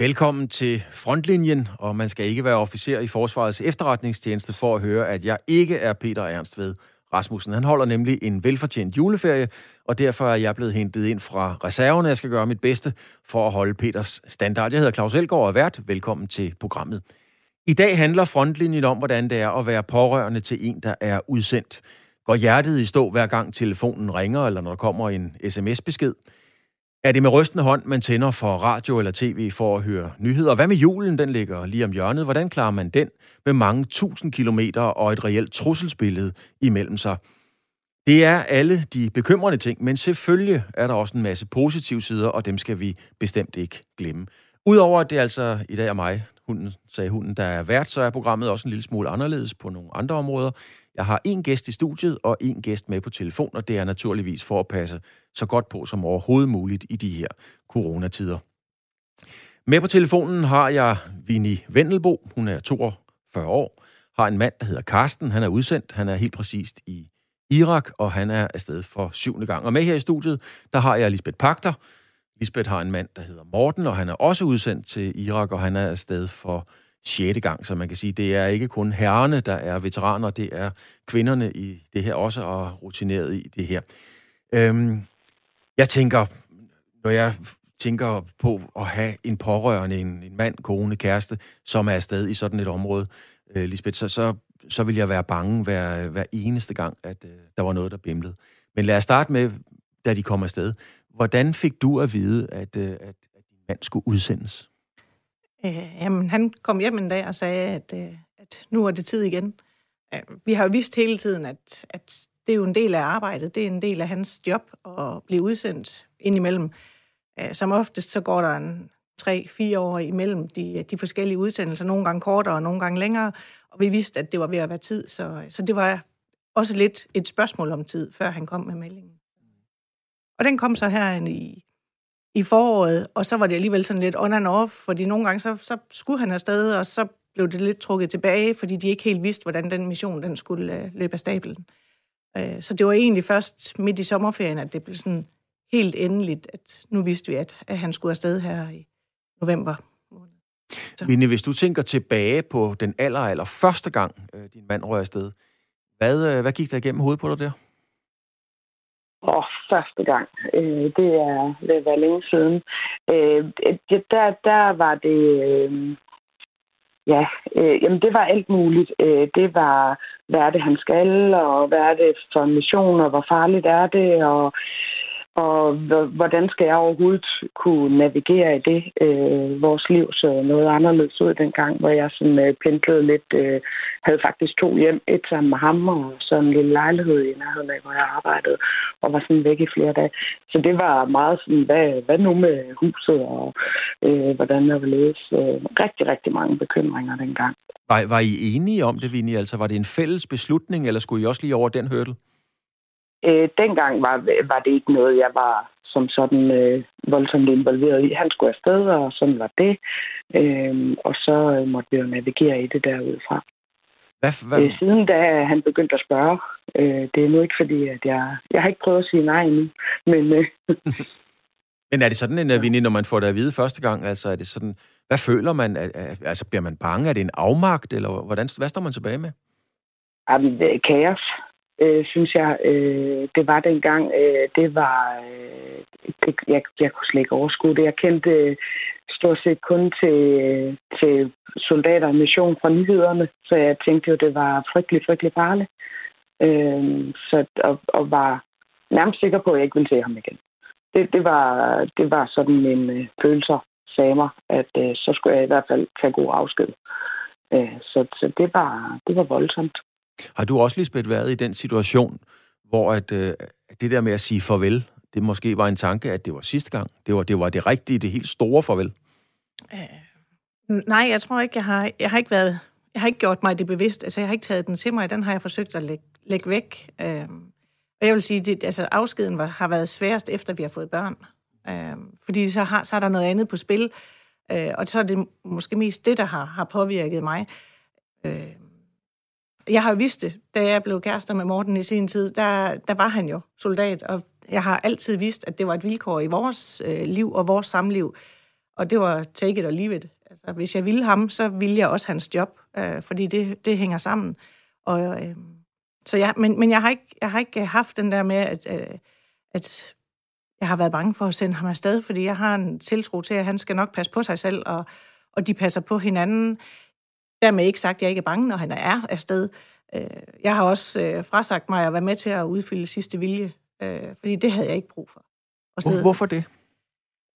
Velkommen til Frontlinjen, og man skal ikke være officer i Forsvarets efterretningstjeneste for at høre, at jeg ikke er Peter Ernst ved Rasmussen. Han holder nemlig en velfortjent juleferie, og derfor er jeg blevet hentet ind fra reserven, Jeg skal gøre mit bedste for at holde Peters standard. Jeg hedder Claus Elgaard og er vært. Velkommen til programmet. I dag handler Frontlinjen om, hvordan det er at være pårørende til en, der er udsendt. Går hjertet i stå, hver gang telefonen ringer, eller når der kommer en sms-besked? Er det med rystende hånd, man tænder for radio eller tv for at høre nyheder? Hvad med julen, den ligger lige om hjørnet? Hvordan klarer man den med mange tusind kilometer og et reelt trusselsbillede imellem sig? Det er alle de bekymrende ting, men selvfølgelig er der også en masse positive sider, og dem skal vi bestemt ikke glemme. Udover at det altså i dag er mig, hunden, sagde hunden, der er vært, så er programmet også en lille smule anderledes på nogle andre områder. Jeg har en gæst i studiet og en gæst med på telefon, og det er naturligvis for at passe så godt på som overhovedet muligt i de her coronatider. Med på telefonen har jeg Vinnie Vendelbo. Hun er 42 år. Har en mand, der hedder Karsten. Han er udsendt. Han er helt præcist i Irak, og han er afsted for syvende gang. Og med her i studiet, der har jeg Lisbeth Pakter. Lisbeth har en mand, der hedder Morten, og han er også udsendt til Irak, og han er afsted for sjette gang, så man kan sige, det er ikke kun herrerne, der er veteraner, det er kvinderne i det her også, og rutineret i det her. Øhm, jeg tænker, når jeg tænker på at have en pårørende, en, en mand, kone, kæreste, som er afsted i sådan et område, øh, Lisbeth, så, så, så vil jeg være bange hver, hver eneste gang, at øh, der var noget, der bimlede. Men lad os starte med, da de kom afsted. Hvordan fik du at vide, at, øh, at, at din mand skulle udsendes? Øh, jamen, han kom hjem en dag og sagde, at, øh, at nu er det tid igen. Øh, vi har jo vidst hele tiden, at, at det er jo en del af arbejdet. Det er en del af hans job at blive udsendt indimellem. Øh, som oftest så går der en tre-fire år imellem de, de forskellige udsendelser. Nogle gange kortere og nogle gange længere. Og vi vidste, at det var ved at være tid. Så, så det var også lidt et spørgsmål om tid, før han kom med meldingen. Og den kom så her i i foråret, og så var det alligevel sådan lidt on and off, fordi nogle gange så, så skulle han afsted, og så blev det lidt trukket tilbage, fordi de ikke helt vidste, hvordan den mission den skulle øh, løbe af stablen. Øh, så det var egentlig først midt i sommerferien, at det blev sådan helt endeligt, at nu vidste vi, at, at han skulle afsted her i november. Vinde, hvis du tænker tilbage på den aller, aller første gang, øh, din mand røg afsted, hvad, øh, hvad gik der igennem hovedet på dig der? Første gang. Øh, det er ved at være længe siden. Øh, der, der var det... Øh, ja, øh, jamen det var alt muligt. Øh, det var, hvad er det, han skal, og hvad er det for en mission, og hvor farligt er det, og og hvordan skal jeg overhovedet kunne navigere i det? Øh, vores liv så noget anderledes ud dengang, hvor jeg sådan øh, pendlede lidt, øh, havde faktisk to hjem, et sammen med ham og så en lille lejlighed i nærheden af, hvor jeg arbejdede, og var sådan væk i flere dage. Så det var meget sådan, hvad, hvad nu med huset, og øh, hvordan der vil læse. Øh, rigtig, rigtig mange bekymringer dengang. Var, var I enige om det, Vinnie? Altså, var det en fælles beslutning, eller skulle I også lige over den hørtel? Øh, dengang var, var det ikke noget, jeg var som sådan øh, voldsomt involveret i. Han skulle afsted, og sådan var det. Øh, og så måtte vi jo navigere i det derudfra. Hvad, hvad? Øh, siden da han begyndte at spørge. Øh, det er nu ikke fordi, at jeg... Jeg har ikke prøvet at sige nej endnu, men... Øh, men er det sådan en, Vinnie, når man får det at vide første gang? Altså, er det sådan... Hvad føler man? Altså, bliver man bange? Er det en afmagt, eller hvordan, hvad står man tilbage med? Jamen, kaos øh, synes jeg, øh, det var dengang. Øh, det var... Øh, det, jeg, jeg kunne slet ikke overskue det. Jeg kendte øh, stort set kun til, øh, til soldater og mission fra nyhederne, så jeg tænkte jo, det var frygtelig, frygtelig farligt. Øh, så, og, og var nærmest sikker på, at jeg ikke ville se ham igen. Det, det, var, det var sådan en øh, følelse, sagde mig, at øh, så skulle jeg i hvert fald tage god afsked. Øh, så så det, var, det var voldsomt. Har du også, Lisbeth, været i den situation, hvor at, øh, det der med at sige farvel, det måske var en tanke, at det var sidste gang? Det var det, var det rigtige, det helt store farvel? Øh, nej, jeg tror ikke, jeg har, jeg har ikke været... Jeg har ikke gjort mig det bevidst. Altså, jeg har ikke taget den til mig. Den har jeg forsøgt at lægge, lægge væk. Øh, og jeg vil sige, at altså, afskeden var, har været sværest, efter vi har fået børn. Øh, fordi så, har, så er der noget andet på spil. Øh, og så er det måske mest det, der har, har påvirket mig. Øh, jeg har jo vidst det, da jeg blev kærester med Morten i sin tid, der, der var han jo soldat, og jeg har altid vidst, at det var et vilkår i vores øh, liv og vores samliv Og det var take it or leave it. Altså, hvis jeg ville ham, så ville jeg også hans job, øh, fordi det, det hænger sammen. Og, øh, så jeg, men, men jeg, har ikke, jeg har ikke haft den der med, at, øh, at jeg har været bange for at sende ham afsted, fordi jeg har en tiltro til, at han skal nok passe på sig selv, og, og de passer på hinanden. Dermed ikke sagt, at jeg ikke er bange, når han er afsted. Øh, jeg har også øh, frasagt mig at være med til at udfylde sidste vilje, øh, fordi det havde jeg ikke brug for. Hvor, hvorfor det?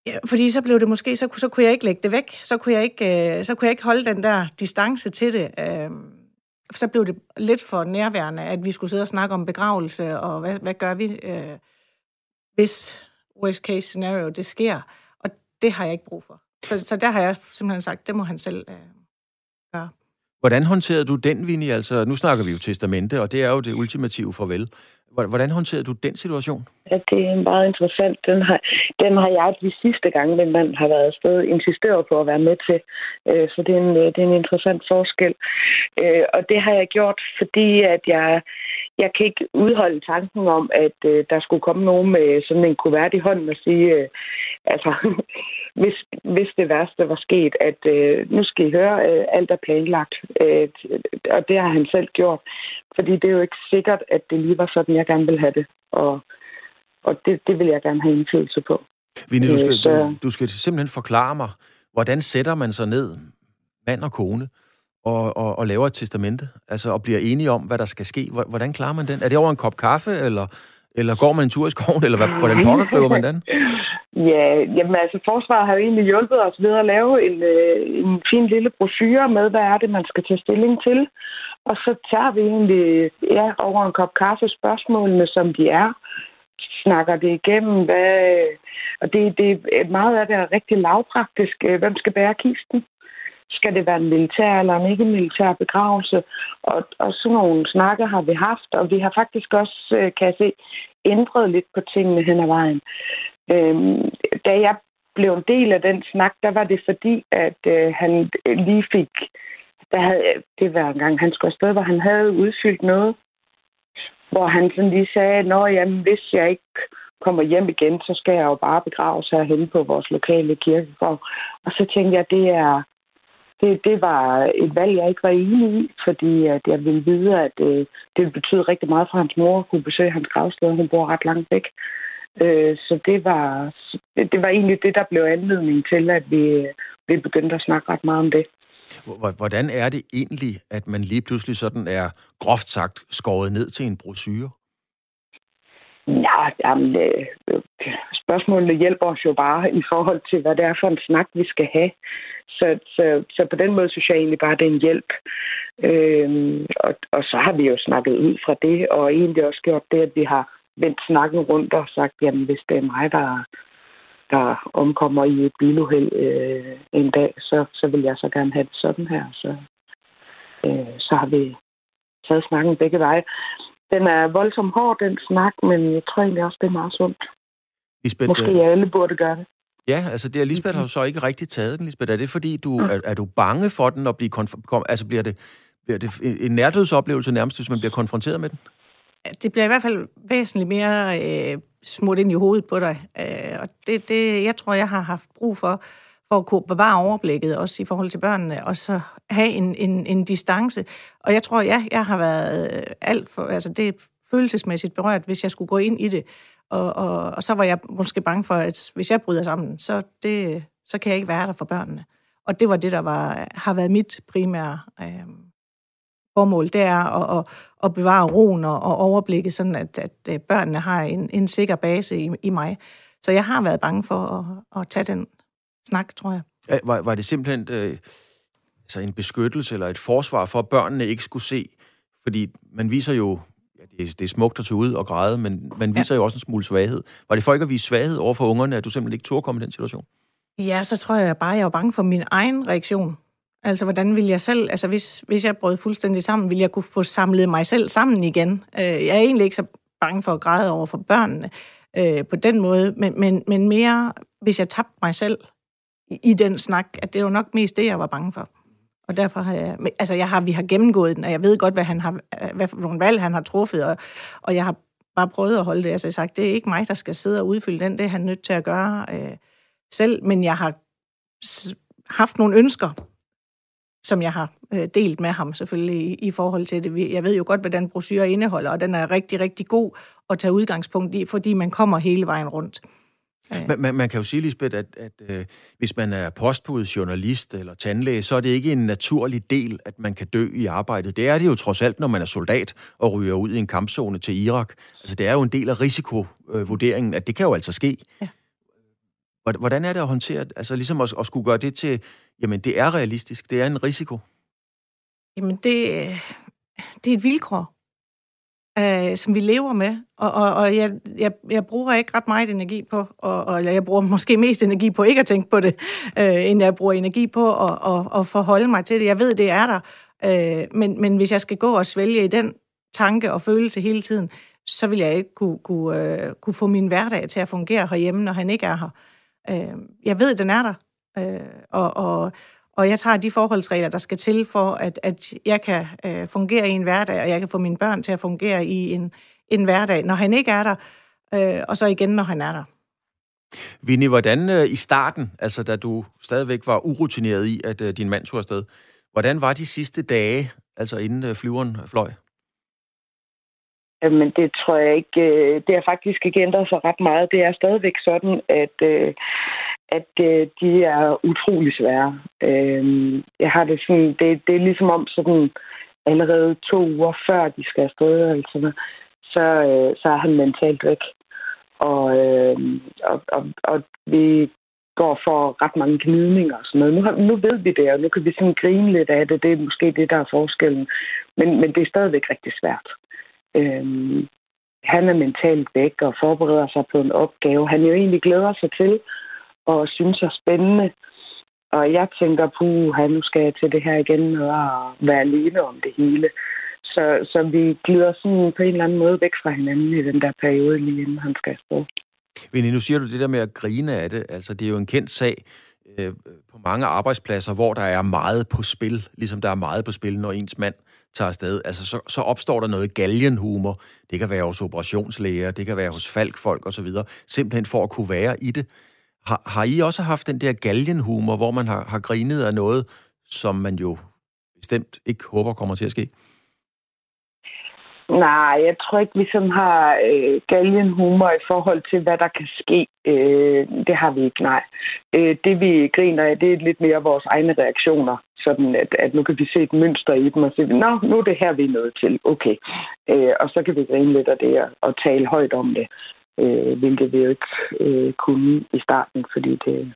Ja, fordi så blev det måske, så, så kunne jeg ikke lægge det væk. Så kunne jeg ikke, så kunne jeg ikke holde den der distance til det. Så blev det lidt for nærværende, at vi skulle sidde og snakke om begravelse, og hvad, hvad gør vi, hvis worst case scenario det sker. Og det har jeg ikke brug for. Så, så der har jeg simpelthen sagt, det må han selv gøre. Hvordan håndterede du den, Vinnie? Altså, nu snakker vi jo testamente, og det er jo det ultimative farvel. Hvordan håndterede du den situation? Ja, det er meget interessant. Den har, den har jeg de sidste gange, min mand har været afsted, insisteret på at være med til. Øh, så det er en, det er en interessant forskel. Øh, og det har jeg gjort, fordi at jeg, jeg kan ikke udholde tanken om, at øh, der skulle komme nogen med sådan en kuvert i hånden og sige, øh, altså, hvis, hvis det værste var sket, at øh, nu skal I høre, øh, alt er planlagt. Øh, og det har han selv gjort. Fordi det er jo ikke sikkert, at det lige var sådan, jeg gerne vil have det. Og, og det, det vil jeg gerne have indflydelse på. Vinnie, du skal, øh, så... du, du skal simpelthen forklare mig, hvordan sætter man sig ned, mand og kone, og, og, og laver et testamente, altså og bliver enige om, hvad der skal ske. Hvordan klarer man den? Er det over en kop kaffe, eller, eller går man en tur i skoven, eller hvad, hvordan pokker griber man den? Ja, jamen altså forsvaret har jo egentlig hjulpet os ved at lave en, øh, en fin lille brochure med, hvad er det, man skal tage stilling til. Og så tager vi egentlig ja, over en kop kaffe spørgsmålene, som de er. Snakker det igennem, hvad... Og det, det, meget af det er rigtig lavpraktisk. Hvem skal bære kisten? Skal det være en militær eller en ikke-militær begravelse? Og, og sådan nogle snakker har vi haft, og vi har faktisk også, øh, kan jeg se, ændret lidt på tingene hen ad vejen. Øhm, da jeg blev en del af den snak, der var det fordi, at øh, han lige fik... Der havde, det var en gang, han skulle afsted, hvor han havde udfyldt noget, hvor han sådan lige sagde, Nå, jamen, hvis jeg ikke kommer hjem igen, så skal jeg jo bare begraves herhen på vores lokale kirkegård. Og så tænkte jeg, det er, det, det var et valg, jeg ikke var enig i, fordi at jeg ville vide, at det, øh, det ville betyde rigtig meget for hans mor at kunne besøge hans gravsted. Hun bor ret langt væk. Øh, så det var, det var egentlig det, der blev anledning til, at vi, vi begyndte at snakke ret meget om det. Hvordan er det egentlig, at man lige pludselig sådan er groft sagt skåret ned til en brochure? Ja, jamen, øh, spørgsmålene hjælper os jo bare i forhold til, hvad det er for en snak, vi skal have. Så, så, så på den måde synes jeg egentlig bare, det er en hjælp. Øhm, og, og så har vi jo snakket ud fra det, og egentlig også gjort det, at vi har vendt snakken rundt og sagt, jamen hvis det er mig, der, der omkommer i et biluheld øh, en dag, så, så vil jeg så gerne have det sådan her. Så, øh, så har vi taget snakken begge veje. Den er voldsomt hård, den snak, men jeg tror egentlig også, det er meget sundt. Lisbeth, Måske øh... alle burde gøre det. Ja, altså det er Lisbeth har så ikke rigtig taget den, Lisbeth. Er det fordi, du, mm. er, er du bange for den at blive konf- altså bliver det, bliver det en nærdødsoplevelse nærmest, hvis man bliver konfronteret med den? Det bliver i hvert fald væsentligt mere øh, smurt ind i hovedet på dig. Øh, og det, det, jeg tror, jeg har haft brug for, for at kunne bevare overblikket, også i forhold til børnene, og så have en, en, en distance. Og jeg tror, ja, jeg har været øh, alt for, altså det er følelsesmæssigt berørt, hvis jeg skulle gå ind i det. Og, og, og så var jeg måske bange for, at hvis jeg bryder sammen, så, det, så kan jeg ikke være der for børnene. Og det var det, der var, har været mit primære øh, formål. Det er at, at, at bevare roen og, og overblikket, sådan at, at øh, børnene har en, en sikker base i, i mig. Så jeg har været bange for at, at tage den snak, tror jeg. Var, var det simpelthen øh, altså en beskyttelse eller et forsvar for, at børnene ikke skulle se? Fordi man viser jo det, er, det er smukt at tage ud og græde, men man viser ja. jo også en smule svaghed. Var det for ikke at vise svaghed over for ungerne, at du simpelthen ikke turde komme i den situation? Ja, så tror jeg bare, jeg var bange for min egen reaktion. Altså, hvordan vil jeg selv, altså hvis, hvis jeg brød fuldstændig sammen, vil jeg kunne få samlet mig selv sammen igen. Øh, jeg er egentlig ikke så bange for at græde over for børnene øh, på den måde, men, men, men mere, hvis jeg tabte mig selv i, i den snak, at det var nok mest det, jeg var bange for. Og derfor har jeg, altså jeg har, vi har gennemgået den, og jeg ved godt, hvad han har, hvad for nogle valg han har truffet, og, og jeg har bare prøvet at holde det. Altså jeg har sagt, det er ikke mig, der skal sidde og udfylde den, det er han nødt til at gøre øh, selv, men jeg har haft nogle ønsker, som jeg har øh, delt med ham selvfølgelig i, i forhold til det. Jeg ved jo godt, hvad den brochure indeholder, og den er rigtig, rigtig god at tage udgangspunkt i, fordi man kommer hele vejen rundt. Man, man, man kan jo sige, Lisbeth, at, at øh, hvis man er postbud, journalist eller tandlæge, så er det ikke en naturlig del, at man kan dø i arbejdet. Det er det jo trods alt, når man er soldat og ryger ud i en kampzone til Irak. Altså, det er jo en del af risikovurderingen, at det kan jo altså ske. Ja. Hvordan er det at håndtere, altså ligesom at, at skulle gøre det til, jamen det er realistisk, det er en risiko? Jamen det, det er et vilkår øh, som vi lever med. Og, og, og jeg, jeg, jeg bruger ikke ret meget energi på, og, og jeg bruger måske mest energi på ikke at tænke på det, øh, end jeg bruger energi på at, og, og forholde mig til det. Jeg ved, det er der. Øh, men, men hvis jeg skal gå og svælge i den tanke og følelse hele tiden, så vil jeg ikke kunne, kunne, øh, kunne få min hverdag til at fungere herhjemme, når han ikke er her. Øh, jeg ved, den er der. Øh, og, og, og jeg tager de forholdsregler, der skal til for, at, at jeg kan øh, fungere i en hverdag, og jeg kan få mine børn til at fungere i en, en hverdag, når han ikke er der, øh, og så igen, når han er der. Vinnie, hvordan øh, i starten, altså da du stadigvæk var urutineret i, at øh, din mand tog afsted, hvordan var de sidste dage, altså inden øh, flyveren fløj? Øh, men det tror jeg ikke. Øh, det har faktisk ikke ændret sig ret meget. Det er stadigvæk sådan, at, øh, at de er utrolig svære. Jeg har det sådan, det, det er ligesom om sådan allerede to uger før de skal afsted, altså, så, så er han mentalt væk. Og, og, og, og vi går for ret mange gnidninger og sådan noget. Nu, har, nu ved vi det, og nu kan vi sådan grine lidt af det. Det er måske det, der er forskellen. Men, men det er stadigvæk rigtig svært. Øhm, han er mentalt væk og forbereder sig på en opgave, han jo egentlig glæder sig til og synes er spændende. Og jeg tænker, puh, han nu skal jeg til det her igen og være alene om det hele. Så, så vi glider sådan på en eller anden måde væk fra hinanden i den der periode, lige inden han skal afsted. Vinnie, nu siger du det der med at grine af det. Altså, det er jo en kendt sag øh, på mange arbejdspladser, hvor der er meget på spil, ligesom der er meget på spil, når ens mand tager afsted, altså så, så opstår der noget galgenhumor. Det kan være hos operationslæger, det kan være hos falkfolk osv., simpelthen for at kunne være i det. Har, har I også haft den der galgenhumor, hvor man har, har grinet af noget, som man jo bestemt ikke håber kommer til at ske? Nej, jeg tror ikke, vi som har øh, galgenhumor i forhold til, hvad der kan ske. Øh, det har vi ikke, nej. Øh, det vi griner af, det er lidt mere vores egne reaktioner. Sådan at, at nu kan vi se et mønster i dem og sige, nå, nu er det her, vi er nået til. Okay. Øh, og så kan vi grine lidt af det og, og tale højt om det. Øh, hvilket vi jo ikke øh, kunne i starten, fordi det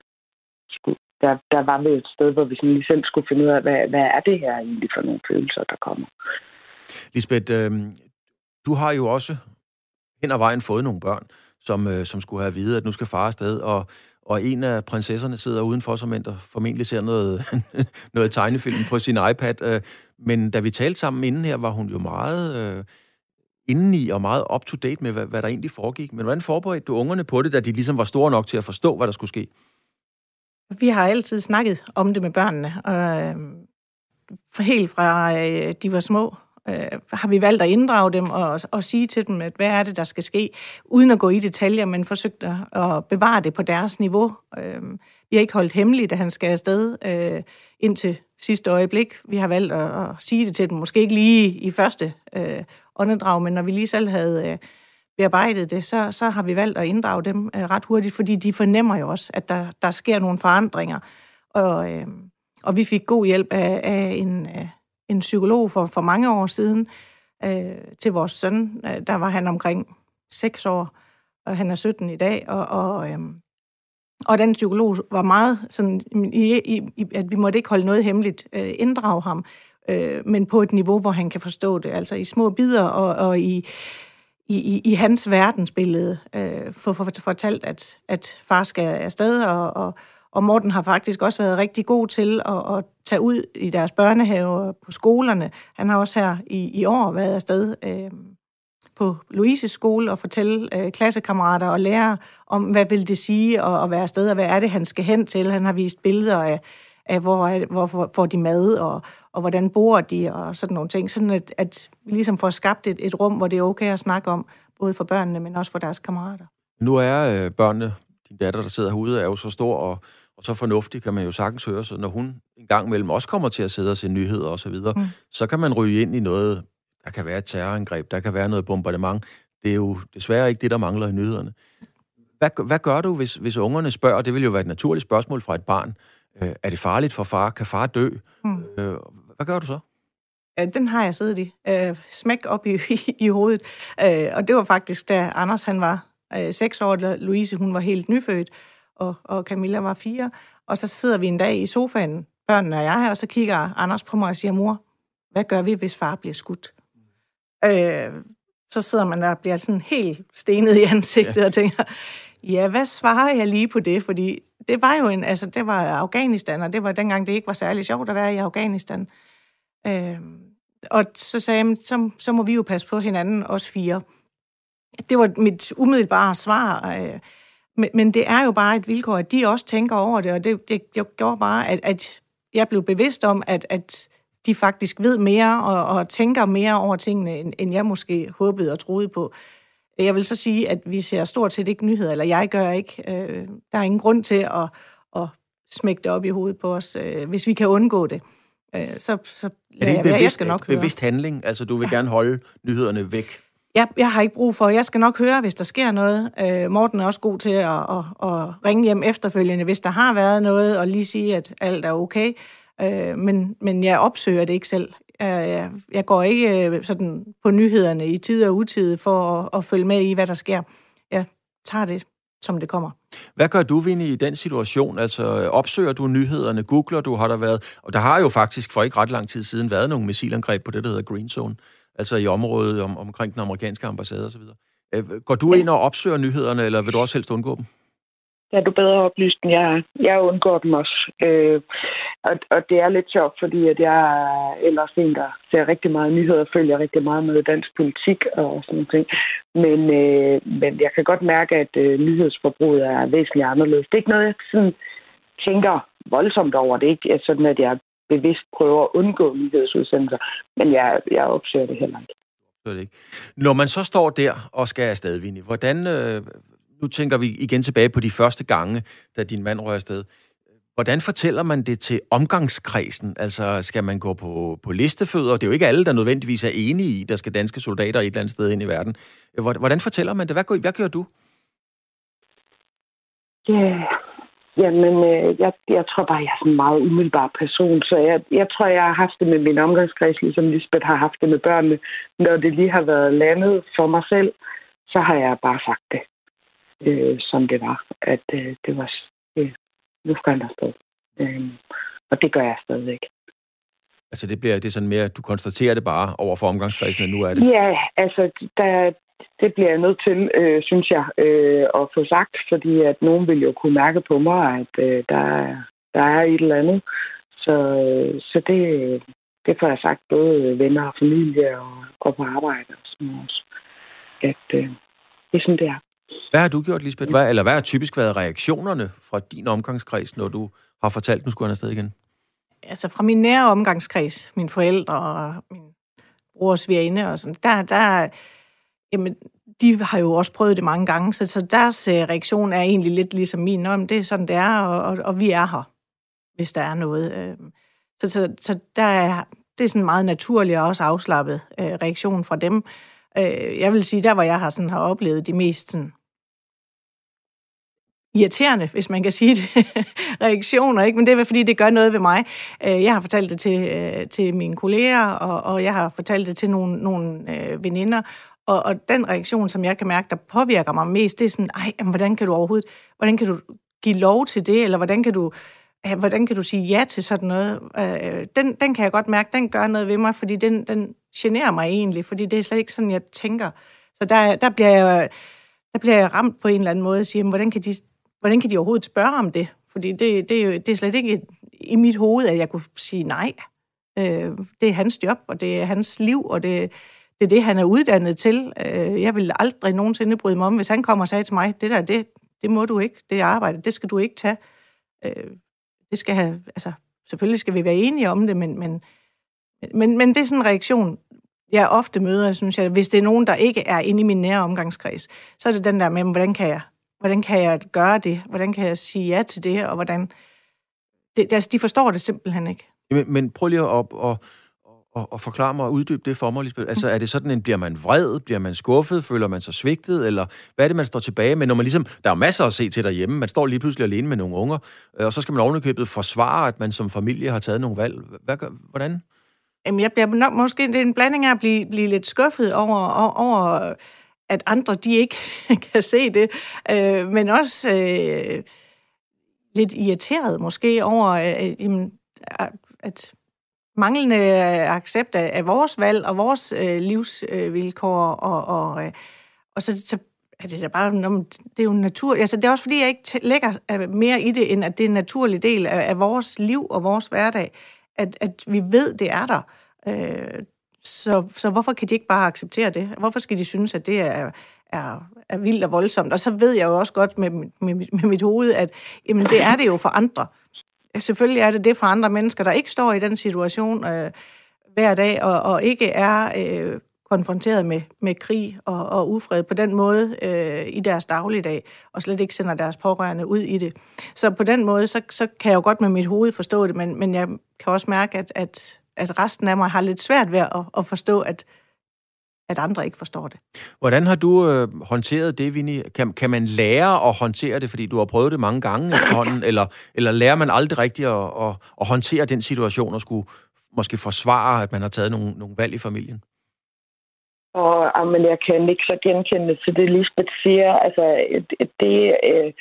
skulle, der, der var vi et sted, hvor vi sådan lige selv skulle finde ud af, hvad, hvad er det her egentlig for nogle følelser, der kommer. Lisbeth, øh, du har jo også hen ad vejen fået nogle børn, som, øh, som skulle have at vide, at nu skal far afsted, og, og en af prinsesserne sidder udenfor, som der formentlig ser noget, noget tegnefilm på sin iPad. Øh, men da vi talte sammen inden her, var hun jo meget øh, indeni og meget up-to-date med, hvad, hvad der egentlig foregik. Men hvordan forberedte du ungerne på det, da de ligesom var store nok til at forstå, hvad der skulle ske? Vi har altid snakket om det med børnene, og øh, helt fra øh, de var små, øh, har vi valgt at inddrage dem og, og sige til dem, at hvad er det, der skal ske, uden at gå i detaljer, men forsøgt at, at bevare det på deres niveau. Øh, vi har ikke holdt hemmeligt, at han skal afsted øh, indtil sidste øjeblik. Vi har valgt at, at sige det til dem, måske ikke lige i første øh, åndedrag, men når vi lige selv havde øh, bearbejdet det, så, så har vi valgt at inddrage dem øh, ret hurtigt, fordi de fornemmer jo også, at der, der sker nogle forandringer. Og, øh, og vi fik god hjælp af, af en, øh, en psykolog for, for mange år siden øh, til vores søn. Øh, der var han omkring 6 år, og han er 17 i dag, og, og, øh, og den psykolog var meget sådan, i, i, at vi måtte ikke holde noget hemmeligt, øh, inddrage ham, øh, men på et niveau, hvor han kan forstå det, altså i små bidder og, og i, i, i hans verdensbillede, øh, for, for fortalt, at, at far skal afsted, og, og, og Morten har faktisk også været rigtig god til at, at tage ud i deres børnehave på skolerne. Han har også her i, i år været afsted øh, på Louises skole og fortælle øh, klassekammerater og lærere om, hvad vil det sige at, at være afsted, og hvad er det, han skal hen til. Han har vist billeder af, af hvor, er, hvor får de mad, og, og hvordan bor de, og sådan nogle ting. Sådan at, at vi ligesom får skabt et, et rum, hvor det er okay at snakke om, både for børnene, men også for deres kammerater. Nu er øh, børnene, din datter, der sidder herude, er jo så stor og og så fornuftig kan man jo sagtens høre, så når hun en gang imellem også kommer til at sidde og se nyheder og så videre, mm. så kan man ryge ind i noget, der kan være et terrorangreb, der kan være noget bombardement. Det er jo desværre ikke det, der mangler i nyhederne. Hvad, hvad gør du, hvis, hvis ungerne spørger, det vil jo være et naturligt spørgsmål fra et barn, øh, er det farligt for far? Kan far dø? Mm. Øh, hvad gør du så? Den har jeg siddet i. Øh, smæk op i, i, i hovedet. Øh, og det var faktisk, da Anders han var øh, seks år, da Louise hun var helt nyfødt, og, og Camilla var fire. Og så sidder vi en dag i sofaen, børnene og jeg, og så kigger Anders på mig og siger, mor, hvad gør vi, hvis far bliver skudt? Øh, så sidder man der og bliver sådan helt stenet i ansigtet ja. og tænker, ja, hvad svarer jeg lige på det? Fordi det var jo en, altså det var Afghanistan, og det var dengang, det ikke var særlig sjovt at være i Afghanistan. Øh, og så sagde jeg, så, så må vi jo passe på hinanden, os fire. Det var mit umiddelbare svar. Øh, men, men det er jo bare et vilkår, at de også tænker over det, og det, det gjorde bare, at, at jeg blev bevidst om, at, at de faktisk ved mere og, og tænker mere over tingene, end, end jeg måske håbede og troede på. Jeg vil så sige, at vi ser stort set ikke nyheder, eller jeg gør ikke. Øh, der er ingen grund til at, at smække det op i hovedet på os, øh, hvis vi kan undgå det. Øh, så, så er det en bevidst, jeg skal nok bevidst handling? Altså, du vil ja. gerne holde nyhederne væk? Jeg, jeg har ikke brug for, jeg skal nok høre, hvis der sker noget. Øh, Morten er også god til at, at, at ringe hjem efterfølgende, hvis der har været noget, og lige sige, at alt er okay. Øh, men, men jeg opsøger det ikke selv. Øh, jeg, jeg går ikke øh, sådan på nyhederne i tid og utid for at, at følge med i, hvad der sker. Jeg tager det, som det kommer. Hvad gør du, Vinnie, i den situation? Altså, opsøger du nyhederne? Googler du? Har der været... Og der har jo faktisk for ikke ret lang tid siden været nogle missilangreb på det, der hedder Green Zone altså i området om, omkring den amerikanske ambassade osv. Øh, går du ind og opsøger nyhederne, eller vil du også helst undgå dem? Ja, du bedre oplyst end jeg Jeg undgår dem også. Øh, og, og det er lidt sjovt, fordi at jeg er ellers en, der ser rigtig meget nyheder og følger rigtig meget med dansk politik og sådan noget. Men, øh, men jeg kan godt mærke, at øh, nyhedsforbruget er væsentligt anderledes. Det er ikke noget, jeg sådan tænker voldsomt over. Det er ikke sådan, at jeg bevidst prøver at undgå nyhedsudsendelser, men jeg, jeg opsøger det heller ikke. Det ikke. Når man så står der og skal afsted, Vinnie, hvordan, øh, nu tænker vi igen tilbage på de første gange, da din mand rører afsted. Hvordan fortæller man det til omgangskredsen? Altså, skal man gå på, på listefødder? Det er jo ikke alle, der nødvendigvis er enige i, der skal danske soldater et eller andet sted ind i verden. Hvordan fortæller man det? Hvad, gør, hvad gør du? Ja, Jamen, øh, jeg, jeg tror bare, jeg er sådan en meget umiddelbar person, så jeg, jeg tror, jeg har haft det med min omgangskreds, ligesom Lisbeth har haft det med børnene. Når det lige har været landet for mig selv, så har jeg bare sagt det, øh, som det var. At øh, det var, øh, nu skal han afsted. Øh, og det gør jeg stadigvæk. Altså det bliver det er sådan mere, at du konstaterer det bare over for omgangskredsen, at nu er det? Ja, altså der, det bliver jeg nødt til, øh, synes jeg, øh, at få sagt, fordi at nogen vil jo kunne mærke på mig, at øh, der, er, der er et eller andet. Så, øh, så det, det får jeg sagt både venner og familie og, og på arbejde og sådan også. At øh, det er sådan, det er. Hvad har du gjort, Lisbeth? Hvad, eller hvad har typisk været reaktionerne fra din omgangskreds, når du har fortalt, at nu skulle han afsted igen? Altså fra min nære omgangskreds, mine forældre og min brors svigerinde og sådan, der, der, jamen, de har jo også prøvet det mange gange, så, så deres øh, reaktion er egentlig lidt ligesom min. Nå, men det er sådan, det er, og, og, og vi er her, hvis der er noget. Øh. Så, så, så der er, det er sådan en meget naturlig og også afslappet øh, reaktion fra dem. Øh, jeg vil sige, der hvor jeg har, sådan, har oplevet de mest sådan, irriterende, hvis man kan sige det, reaktioner, ikke? men det er fordi, det gør noget ved mig. Øh, jeg har fortalt det til, øh, til mine kolleger, og, og jeg har fortalt det til nogle, nogle øh, veninder, og, og den reaktion, som jeg kan mærke, der påvirker mig mest, det er sådan, ej, jamen, hvordan kan du overhovedet, hvordan kan du give lov til det, eller hvordan kan du, hvordan kan du sige ja til sådan noget? Øh, den, den kan jeg godt mærke, den gør noget ved mig, fordi den, den generer mig egentlig, fordi det er slet ikke sådan, jeg tænker. Så der, der, bliver, jeg, der bliver jeg ramt på en eller anden måde og siger, jamen, hvordan, kan de, hvordan kan de overhovedet spørge om det? Fordi det, det, er, jo, det er slet ikke i mit hoved, at jeg kunne sige nej. Øh, det er hans job, og det er hans liv, og det, det er det, han er uddannet til. Øh, jeg vil aldrig nogensinde bryde mig om, hvis han kommer og sagde til mig, det der, det, det må du ikke, det arbejde, det skal du ikke tage. Øh, det skal have, altså, selvfølgelig skal vi være enige om det, men, men, men, men det er sådan en reaktion, jeg ofte møder, synes jeg, hvis det er nogen, der ikke er inde i min nære omgangskreds, så er det den der med, hvordan kan jeg hvordan kan jeg gøre det? Hvordan kan jeg sige ja til det? Og hvordan... Det, altså, de forstår det simpelthen ikke. Men, men prøv lige at, at, og, og forklare mig og uddybe det for mig, Lisbeth. Altså, er det sådan en, bliver man vred? Bliver man skuffet? Føler man sig svigtet? Eller hvad er det, man står tilbage med? Når man ligesom, der er masser at se til derhjemme. Man står lige pludselig alene med nogle unger, øh, og så skal man ovenikøbet forsvare, at man som familie har taget nogle valg. Hvad, hvordan? Jamen, jeg bliver nok måske, det er en blanding af at blive, blive lidt skuffet over, over, at andre, de ikke kan se det, øh, men også øh, lidt irriteret måske over, øh, øh at manglende øh, accept af, af vores valg og vores øh, livsvilkår, øh, og, og, øh, og så, så er det da bare, det er jo natur. Altså, det er også fordi, jeg ikke lægger øh, mere i det, end at det er en naturlig del af, af vores liv og vores hverdag, at, at vi ved, det er der. Øh, så, så hvorfor kan de ikke bare acceptere det? Hvorfor skal de synes, at det er, er, er vildt og voldsomt? Og så ved jeg jo også godt med, med, med mit hoved, at jamen, det er det jo for andre selvfølgelig er det det for andre mennesker, der ikke står i den situation øh, hver dag, og, og ikke er øh, konfronteret med, med krig og, og ufred på den måde øh, i deres dagligdag, og slet ikke sender deres pårørende ud i det. Så på den måde, så, så kan jeg jo godt med mit hoved forstå det, men, men jeg kan også mærke, at, at, at resten af mig har lidt svært ved at, at forstå, at at andre ikke forstår det. Hvordan har du øh, håndteret det, Vinnie? Kan, kan man lære at håndtere det, fordi du har prøvet det mange gange efterhånden, eller, eller lærer man aldrig rigtigt at, at, at håndtere den situation og skulle måske forsvare, at man har taget nogle, nogle valg i familien? Og men jeg kan ikke så genkende til det, Lisbeth siger. Altså, det, det øh,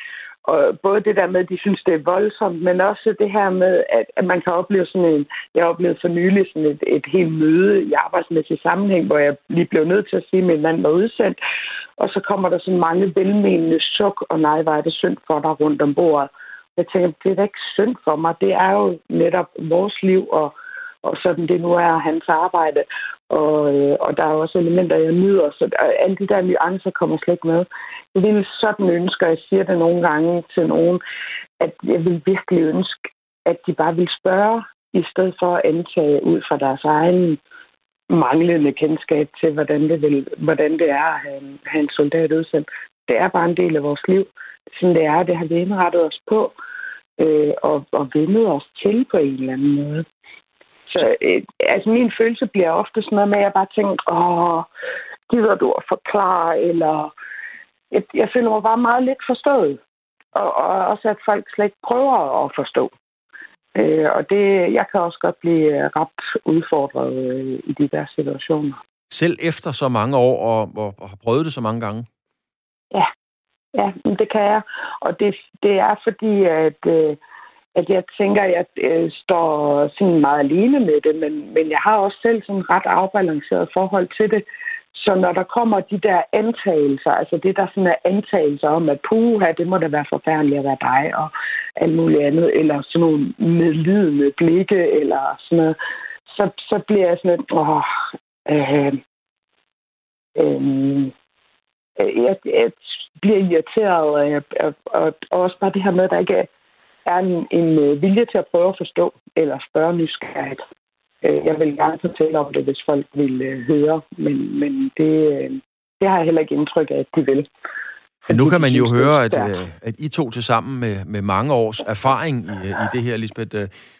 og både det der med, at de synes, det er voldsomt, men også det her med, at, at man kan opleve sådan en... Jeg oplevede for nylig sådan et, et helt møde i arbejdsmæssig sammenhæng, hvor jeg lige blev nødt til at sige, at min mand var udsendt. Og så kommer der så mange velmenende suk, og nej, var det synd for dig rundt om bordet. Jeg tænker, det er da ikke synd for mig. Det er jo netop vores liv, og og sådan det nu er hans arbejde. Og, øh, og der er også elementer, jeg nyder, så alle de der nuancer kommer slet ikke med ville sådan ønske, og jeg siger det nogle gange til nogen, at jeg vil virkelig ønske, at de bare vil spørge, i stedet for at antage ud fra deres egen manglende kendskab til, hvordan det, vil, hvordan det er at have en, have en soldat udsendt. Det er bare en del af vores liv. Sådan det er, det har vi indrettet os på øh, og, og vendet os til på en eller anden måde. Så øh, altså, min følelse bliver ofte sådan noget med, at jeg bare tænker, åh, gider du at forklare, eller jeg, jeg føler mig bare meget lidt forstået. Og, og også, at folk slet ikke prøver at forstå. Øh, og det, jeg kan også godt blive ret udfordret øh, i de der situationer. Selv efter så mange år og, og, og har prøvet det så mange gange? Ja, ja det kan jeg. Og det, det er fordi, at... Øh, at jeg tænker, at jeg øh, står sådan meget alene med det, men, men jeg har også selv sådan ret afbalanceret forhold til det. Så når der kommer de der antagelser, altså det der sådan er antagelser om, at puha, det må da være forfærdeligt at være dig, og alt muligt andet, eller sådan nogle medlidende blikke, eller sådan noget, så, så bliver jeg sådan lidt, åh, øh, øh, jeg, jeg bliver irriteret, og, jeg, og, og også bare det her med, at der ikke er en, en øh, vilje til at prøve at forstå eller spørge nysgerrigt. Øh, jeg vil gerne fortælle om det, hvis folk vil øh, høre, men, men det, det har jeg heller ikke indtryk af, at de vil. Men nu kan man jo høre, at, at I to til sammen med, med mange års erfaring i, i det her, Lisbeth,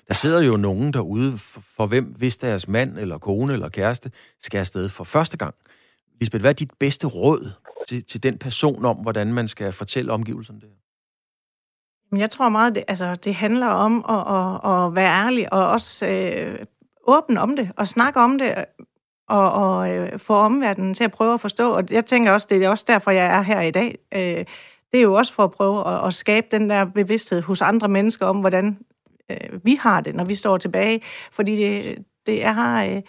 der sidder jo nogen derude, for, for hvem hvis deres mand eller kone eller kæreste skal afsted for første gang. Lisbeth, hvad er dit bedste råd til, til den person om, hvordan man skal fortælle omgivelserne det? Jeg tror meget, det, altså, det handler om at, at, at være ærlig og også øh, åben om det og snakke om det og, og øh, få omverdenen til at prøve at forstå. Og jeg tænker også, det er også derfor, jeg er her i dag. Øh, det er jo også for at prøve at, at skabe den der bevidsthed hos andre mennesker om, hvordan øh, vi har det, når vi står tilbage. Fordi det, det, er, øh,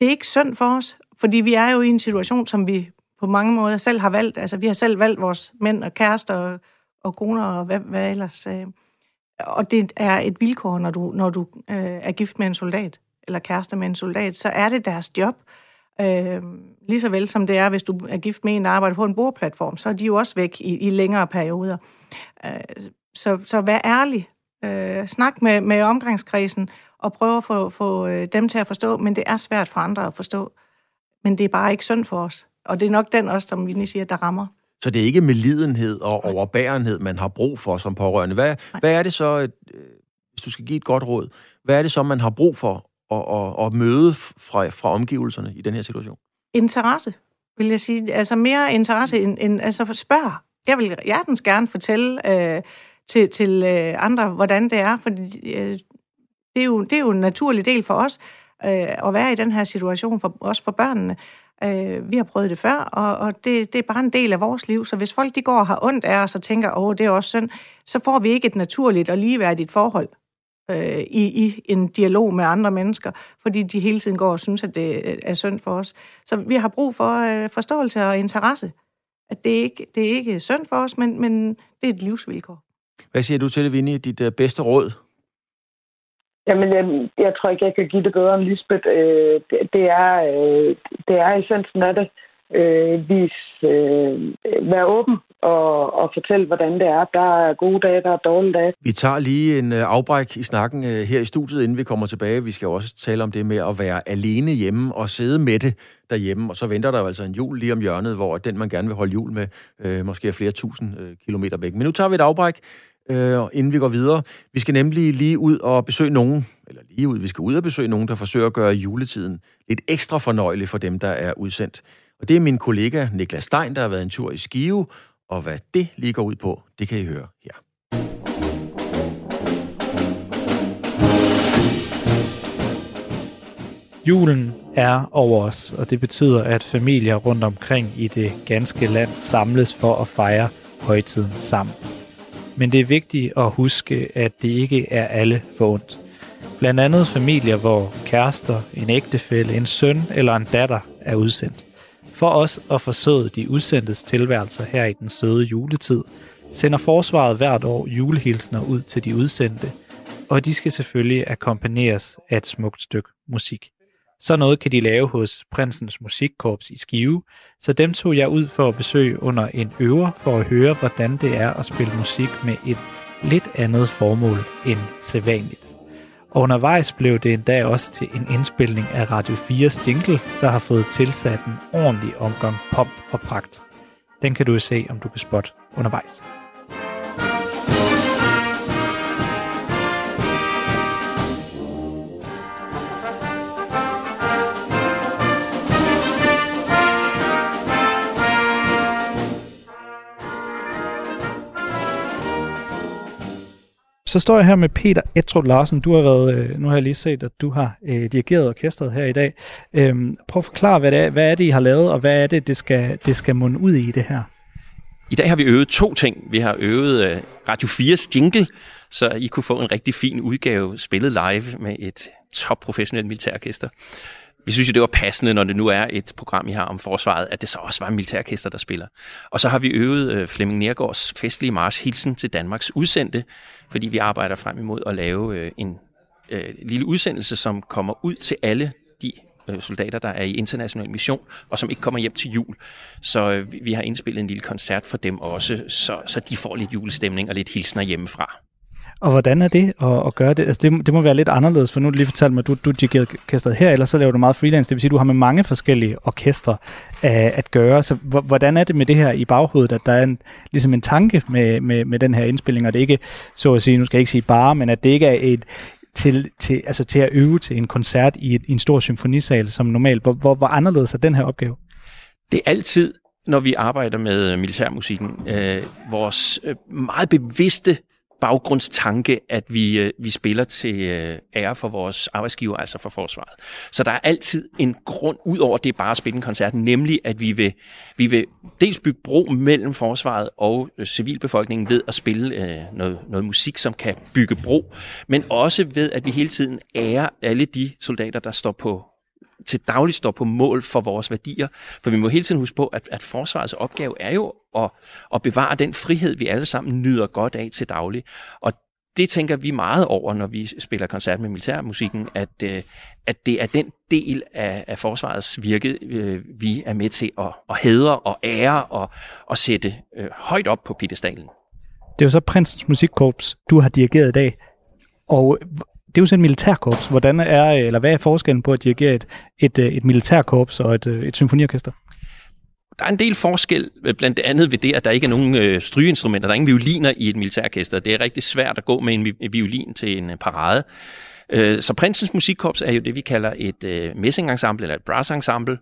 det er ikke synd for os, fordi vi er jo i en situation, som vi på mange måder selv har valgt. Altså, vi har selv valgt vores mænd og kærester og og koner og hvad, hvad ellers. Øh. Og det er et vilkår, når du, når du øh, er gift med en soldat, eller kæreste med en soldat, så er det deres job. Øh, lige så vel som det er, hvis du er gift med en, der arbejder på en bordplatform, så er de jo også væk i, i længere perioder. Øh, så, så vær ærlig. Øh, snak med, med omgangskredsen, og prøv at få, få øh, dem til at forstå, men det er svært for andre at forstå. Men det er bare ikke synd for os. Og det er nok den også, som vi siger, der rammer. Så det er ikke med lidenhed og overbærenhed, man har brug for som pårørende. Hvad, hvad er det så, øh, hvis du skal give et godt råd, hvad er det så, man har brug for at, at, at møde fra, fra omgivelserne i den her situation? Interesse, vil jeg sige. Altså mere interesse end, end altså spørg. Jeg vil hjertens gerne fortælle øh, til, til øh, andre, hvordan det er, for øh, det, er jo, det er jo en naturlig del for os øh, at være i den her situation, for, også for børnene. Øh, vi har prøvet det før, og, og det, det er bare en del af vores liv. Så hvis folk de går og har ondt af os og tænker, åh, det er også synd, så får vi ikke et naturligt og ligeværdigt forhold øh, i, i en dialog med andre mennesker, fordi de hele tiden går og synes, at det er synd for os. Så vi har brug for øh, forståelse og interesse. At det ikke det er ikke synd for os, men, men det er et livsvilkår. Hvad siger du til det, Vinnie? Dit uh, bedste råd? Jamen, jeg, jeg tror ikke, jeg kan give det bedre end Lisbeth. Øh, det, det, er, øh, det er essensen af det. Øh, Øh, vis, øh, være åben og, og fortælle, hvordan det er. Der er gode dage, der er dårlige dage. Vi tager lige en øh, afbræk i snakken øh, her i studiet, inden vi kommer tilbage. Vi skal også tale om det med at være alene hjemme og sidde med det derhjemme. Og så venter der jo altså en jul lige om hjørnet, hvor den, man gerne vil holde jul med, øh, måske er flere tusind kilometer væk. Men nu tager vi et afbræk øh, inden vi går videre. Vi skal nemlig lige ud og besøge nogen, eller lige ud, vi skal ud og besøge nogen, der forsøger at gøre juletiden lidt ekstra fornøjelig for dem, der er udsendt. Og det er min kollega Niklas Stein, der har været en tur i Skive, og hvad det lige går ud på, det kan I høre her. Julen er over os, og det betyder, at familier rundt omkring i det ganske land samles for at fejre højtiden sammen. Men det er vigtigt at huske, at det ikke er alle for ondt. Blandt andet familier, hvor kærester, en ægtefælle, en søn eller en datter er udsendt. For os at forsøge de udsendtes tilværelser her i den søde juletid, sender forsvaret hvert år julehilsner ud til de udsendte, og de skal selvfølgelig akkompagneres af et smukt stykke musik. Så noget kan de lave hos Prinsens Musikkorps i Skive, så dem tog jeg ud for at besøge under en øver for at høre, hvordan det er at spille musik med et lidt andet formål end sædvanligt. Og undervejs blev det endda også til en indspilning af Radio 4's jingle, der har fået tilsat en ordentlig omgang pop og pragt. Den kan du se, om du kan spotte undervejs. Så står jeg her med Peter Etrup Larsen. Du har været, øh, nu har jeg lige set, at du har øh, dirigeret orkestret her i dag. Øhm, prøv at forklare, hvad det, er, hvad er det, I har lavet, og hvad er det, det skal, det skal munde ud i det her? I dag har vi øvet to ting. Vi har øvet øh, Radio 4's jingle, så I kunne få en rigtig fin udgave spillet live med et top professionelt militærorkester vi synes jo, det var passende, når det nu er et program, I har om forsvaret, at det så også var en militærorkester, der spiller. Og så har vi øvet øh, Flemming Nergårds festlige march Hilsen til Danmarks udsendte, fordi vi arbejder frem imod at lave øh, en øh, lille udsendelse, som kommer ud til alle de øh, soldater, der er i international mission, og som ikke kommer hjem til jul. Så øh, vi har indspillet en lille koncert for dem også, så, så de får lidt julestemning og lidt hilsner hjemmefra. Og hvordan er det at, at gøre det? Altså det, det må være lidt anderledes, for nu lige fortalt mig, at du, du dirigerer orkestret her, eller så laver du meget freelance. Det vil sige, at du har med mange forskellige orkestre at, at gøre. Så hvordan er det med det her i baghovedet, at der er en, ligesom en tanke med, med, med den her indspilling, og det ikke, så at sige, nu skal jeg ikke sige bare, men at det ikke er et, til, til, altså til at øve til en koncert i, et, i en stor symfonisal som normalt. Hvor, hvor, hvor anderledes er den her opgave? Det er altid, når vi arbejder med øh, militærmusikken, øh, vores øh, meget bevidste baggrundstanke, at vi, øh, vi spiller til øh, ære for vores arbejdsgiver, altså for forsvaret. Så der er altid en grund, ud over det bare at spille en koncert, nemlig at vi vil, vi vil dels bygge bro mellem forsvaret og øh, civilbefolkningen ved at spille øh, noget, noget musik, som kan bygge bro, men også ved, at vi hele tiden ærer alle de soldater, der står på til dagligt står på mål for vores værdier. For vi må hele tiden huske på, at, at forsvarets opgave er jo at, at bevare den frihed, vi alle sammen nyder godt af til daglig. Og det tænker vi meget over, når vi spiller koncert med militærmusikken, at, øh, at det er den del af, af forsvarets virke, øh, vi er med til at, at hædre og ære og, og sætte øh, højt op på piedestalen. Det er jo så Prinsens Musikkorps, du har dirigeret i dag. Og det er jo sådan et militærkorps. Hvordan er, eller hvad er forskellen på at dirigere et, et, øh, et militærkorps og et, øh, et symfoniorkester? Der er en del forskel, øh, blandt andet ved det, at der ikke er nogen øh, strygeinstrumenter. Der er ingen violiner i et militærorkester. Det er rigtig svært at gå med en violin til en øh, parade. Øh, så Prinsens Musikkorps er jo det, vi kalder et øh, messingensemble, eller et brassensemble,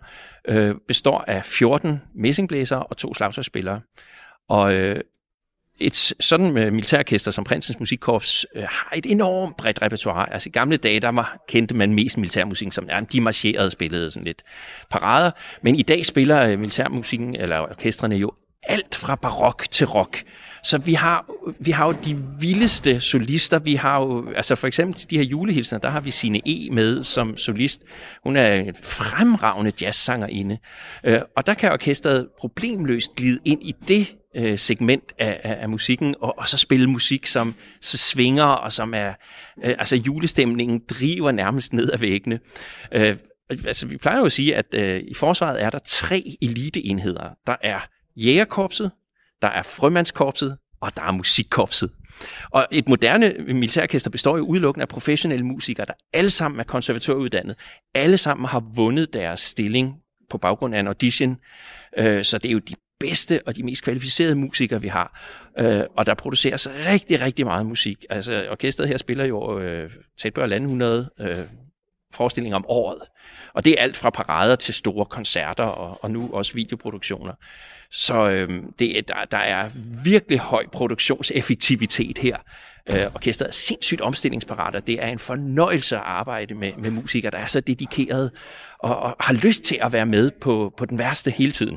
øh, består af 14 messingblæsere og to slagtøjsspillere. Og øh, et sådan med militærorkester som Prinsens Musikkorps øh, har et enormt bredt repertoire. Altså i gamle dage, der var, kendte man mest militærmusik som, ja, de marcherede spillede sådan lidt parader. Men i dag spiller øh, militærmusikken, eller orkestrene jo alt fra barok til rock. Så vi har, vi har jo de vildeste solister. Vi har jo, altså for eksempel de her julehilsener, der har vi Sine E. med som solist. Hun er en fremragende jazzsangerinde. Øh, og der kan orkestret problemløst glide ind i det øh, segment af, af, af musikken, og, og så spille musik, som så svinger, og som er, øh, altså julestemningen driver nærmest ned ad væggene. Øh, altså, vi plejer jo at sige, at øh, i forsvaret er der tre eliteenheder. Der er jægerkorpset, der er frømandskorpset, og der er musikkorpset. Og et moderne militærorkester består jo udelukkende af professionelle musikere, der alle sammen er konservatoruddannet. Alle sammen har vundet deres stilling på baggrund af en audition. Øh, så det er jo de bedste og de mest kvalificerede musikere, vi har. Øh, og der produceres rigtig, rigtig meget musik. Altså, orkestret her spiller jo øh, tæt på 100 øh, forestillinger om året. Og det er alt fra parader til store koncerter og, og nu også videoproduktioner. Så øh, det, der, der er virkelig høj produktionseffektivitet her. Øh, orkestret er sindssygt omstillingsparat, og det er en fornøjelse at arbejde med, med musikere, der er så dedikerede og, og har lyst til at være med på, på den værste hele tiden.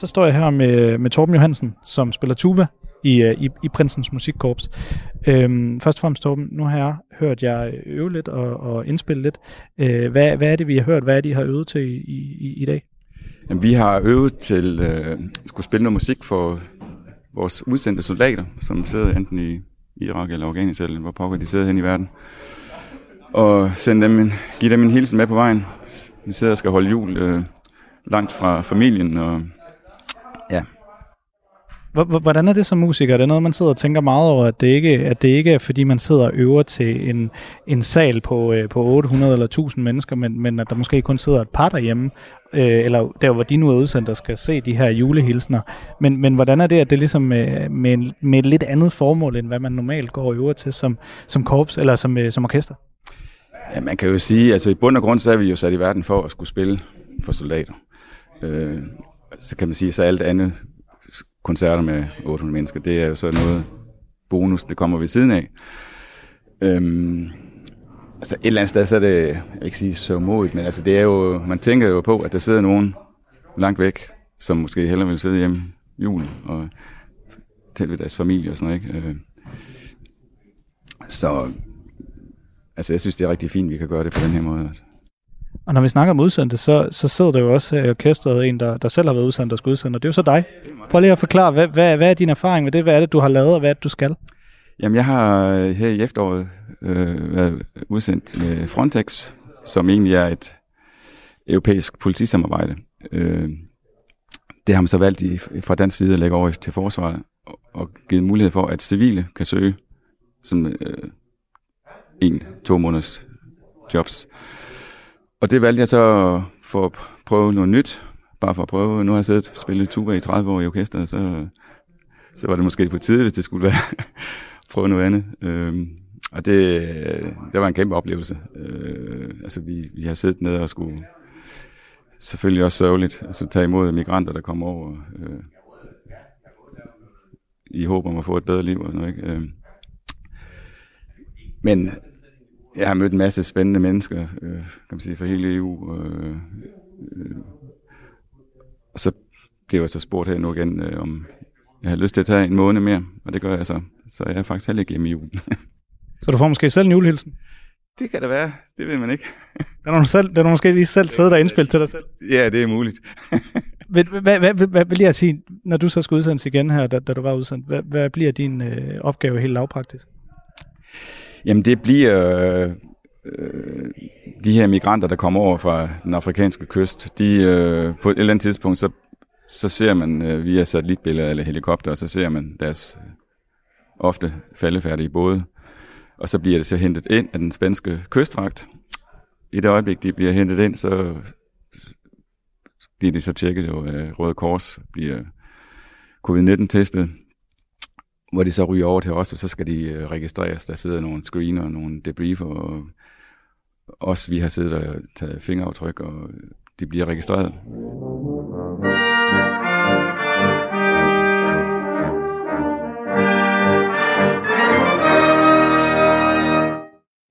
Så står jeg her med, med Torben Johansen, som spiller tuba i, øh, i, i Prinsens Musikkorps. Øhm, først og fremmest, Torben, nu har jeg hørt jer øve lidt og, og indspille lidt. Øh, hvad, hvad er det, vi har hørt? Hvad er det, I har øvet til i, i, i dag? Jamen, vi har øvet til øh, skulle spille noget musik for vores udsendte soldater, som sidder enten i Irak eller Afghanistan, eller hvor pokker de sidder hen i verden. Og sende dem en, give dem en hilsen med på vejen. Vi sidder og skal holde jul øh, langt fra familien, og Hvordan er det som musiker? Er det noget, man sidder og tænker meget over, at det ikke, at det ikke er, fordi man sidder og øver til en, en sal på, øh, på 800 eller 1000 mennesker, men, men at der måske kun sidder et par derhjemme, øh, eller der, hvor de nu er udsendt, der skal se de her julehilsner. Men, men hvordan er det, at det ligesom med, med, en, med et lidt andet formål, end hvad man normalt går og øver til som, som korps eller som, øh, som orkester? Ja, man kan jo sige, altså i bund og grund, så er vi jo sat i verden for at skulle spille for soldater. Øh, så kan man sige, så alt andet koncerter med 800 mennesker, det er jo så noget bonus, det kommer ved siden af. Øhm, altså et eller andet sted, så er det, jeg vil ikke sige så modigt, men altså det er jo, man tænker jo på, at der sidder nogen langt væk, som måske hellere vil sidde hjemme jul og tælle ved deres familie og sådan noget, ikke? Øh, så altså jeg synes, det er rigtig fint, at vi kan gøre det på den her måde. Altså. Og når vi snakker om udsendte, så, så sidder der jo også i orkestret en, der, der selv har været udsendt, og skal udsende, og det er jo så dig. Prøv lige at forklare, hvad, hvad, hvad er din erfaring med det? Hvad er det, du har lavet, og hvad er det, du skal? Jamen, jeg har øh, her i efteråret øh, været udsendt med Frontex, som egentlig er et europæisk politisamarbejde. Øh, det har man så valgt i, fra dansk side at lægge over til forsvaret, og, og givet mulighed for, at civile kan søge som øh, en, to måneders jobs. Og det valgte jeg så for at prøve noget nyt, bare for at prøve. Nu har jeg siddet og spillet tuba i 30 år i orkestret, så, så var det måske på tide, hvis det skulle være prøve noget andet. Øhm, og det, det var en kæmpe oplevelse. Øh, altså vi, vi har siddet nede og skulle selvfølgelig også sørgeligt altså tage imod migranter, der kommer over øh, i håb om at få et bedre liv. Og noget, ikke? Øh, men jeg har mødt en masse spændende mennesker, øh, kan man sige, fra hele EU. Øh, øh, og så bliver jeg så spurgt her nu igen, øh, om jeg har lyst til at tage en måned mere, og det gør jeg så. Så jeg er faktisk heller ikke hjemme i julen. så du får måske selv en julehilsen? Det kan det være, det ved man ikke. den har du, selv, den har måske lige selv siddet og indspillet til dig selv? Ja, det er muligt. hvad, hvad, hvad, hvad bliver jeg sige, når du så skal udsendes igen her, da, da du var udsendt, hvad, hvad bliver din øh, opgave helt lavpraktisk? Jamen det bliver øh, øh, de her migranter, der kommer over fra den afrikanske kyst, de øh, på et eller andet tidspunkt, så, så ser man øh, via satellitbilleder eller helikopter, så ser man deres ofte faldefærdige både, og så bliver det så hentet ind af den spanske kystvagt. I det øjeblik, de bliver hentet ind, så bliver de så tjekket jo øh, Røde Kors, bliver covid-19-testet, hvor de så ryger over til os, og så skal de øh, registreres. Der sidder nogle screener og nogle debriefer, og os, vi har siddet og taget fingeraftryk, og de bliver registreret.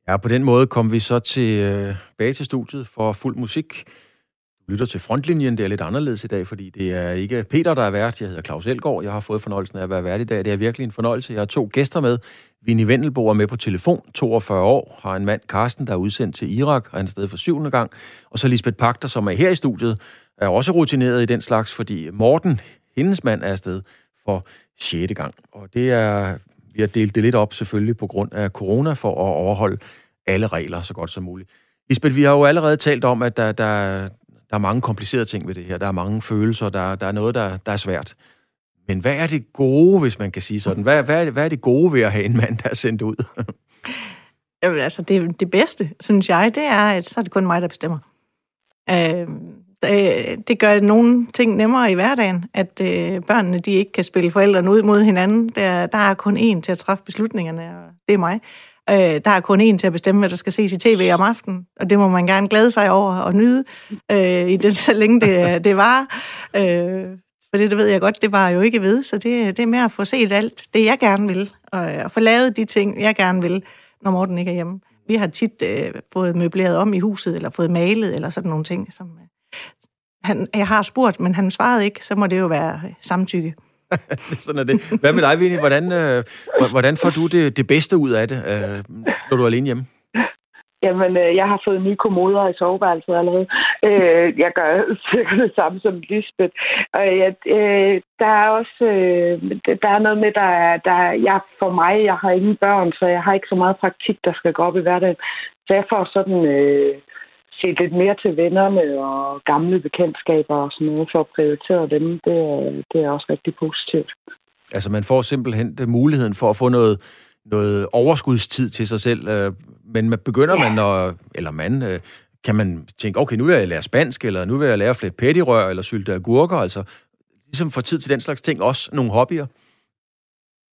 Ja, på den måde kom vi så øh, tilbage øh, til studiet for fuld musik lytter til Frontlinjen. Det er lidt anderledes i dag, fordi det er ikke Peter, der er vært. Jeg hedder Claus Elgaard. Jeg har fået fornøjelsen af at være vært i dag. Det er virkelig en fornøjelse. Jeg har to gæster med. Vinnie Vendelbo er med på telefon, 42 år, har en mand, Karsten, der er udsendt til Irak, og han er stadig for syvende gang. Og så Lisbeth Pagter, som er her i studiet, er også rutineret i den slags, fordi Morten, hendes mand, er afsted for sjette gang. Og det er, vi har delt det lidt op selvfølgelig på grund af corona for at overholde alle regler så godt som muligt. Lisbeth, vi har jo allerede talt om, at der, der, der er mange komplicerede ting ved det her. Der er mange følelser. Der, der er noget, der, der er svært. Men hvad er det gode, hvis man kan sige sådan? Hvad, hvad, er, det, hvad er det gode ved at have en mand, der er sendt ud? Jamen, altså, det, det bedste, synes jeg, det er, at så er det kun mig, der bestemmer. Øh, det, det gør nogle ting nemmere i hverdagen, at øh, børnene de ikke kan spille forældrene ud mod hinanden. Der, der er kun én til at træffe beslutningerne, og det er mig. Øh, der er kun én til at bestemme, hvad der skal ses i tv om aftenen, og det må man gerne glæde sig over og nyde, øh, i den, så længe det, det var. Øh, for det, det ved jeg godt, det var jo ikke ved, så det, det er mere at få set alt det, jeg gerne vil, og og få lavet de ting, jeg gerne vil, når Morten ikke er hjemme. Vi har tit øh, fået møbleret om i huset, eller fået malet, eller sådan nogle ting, som øh, han, jeg har spurgt, men han svarede ikke, så må det jo være øh, samtykke. Sådan er det. Hvad med dig, Vinnie? Hvordan, øh, hvordan får du det, det bedste ud af det, øh, når du er alene hjemme? Jamen, øh, jeg har fået nye kommoder i soveværelset allerede. Øh, jeg gør cirka det samme som Lisbeth. Og ja, øh, der er også øh, der er noget med, der er, der er, jeg, for mig, jeg har ingen børn, så jeg har ikke så meget praktik, der skal gå op i hverdagen. Så jeg får sådan øh, se lidt mere til vennerne og gamle bekendtskaber og sådan noget, for at prioritere dem, det er, det er også rigtig positivt. Altså man får simpelthen muligheden for at få noget, noget overskudstid til sig selv, øh, men begynder ja. man, at, eller man, øh, kan man tænke, okay, nu vil jeg lære spansk, eller nu vil jeg lære flere pettirør, eller sylte agurker, altså ligesom få tid til den slags ting, også nogle hobbyer?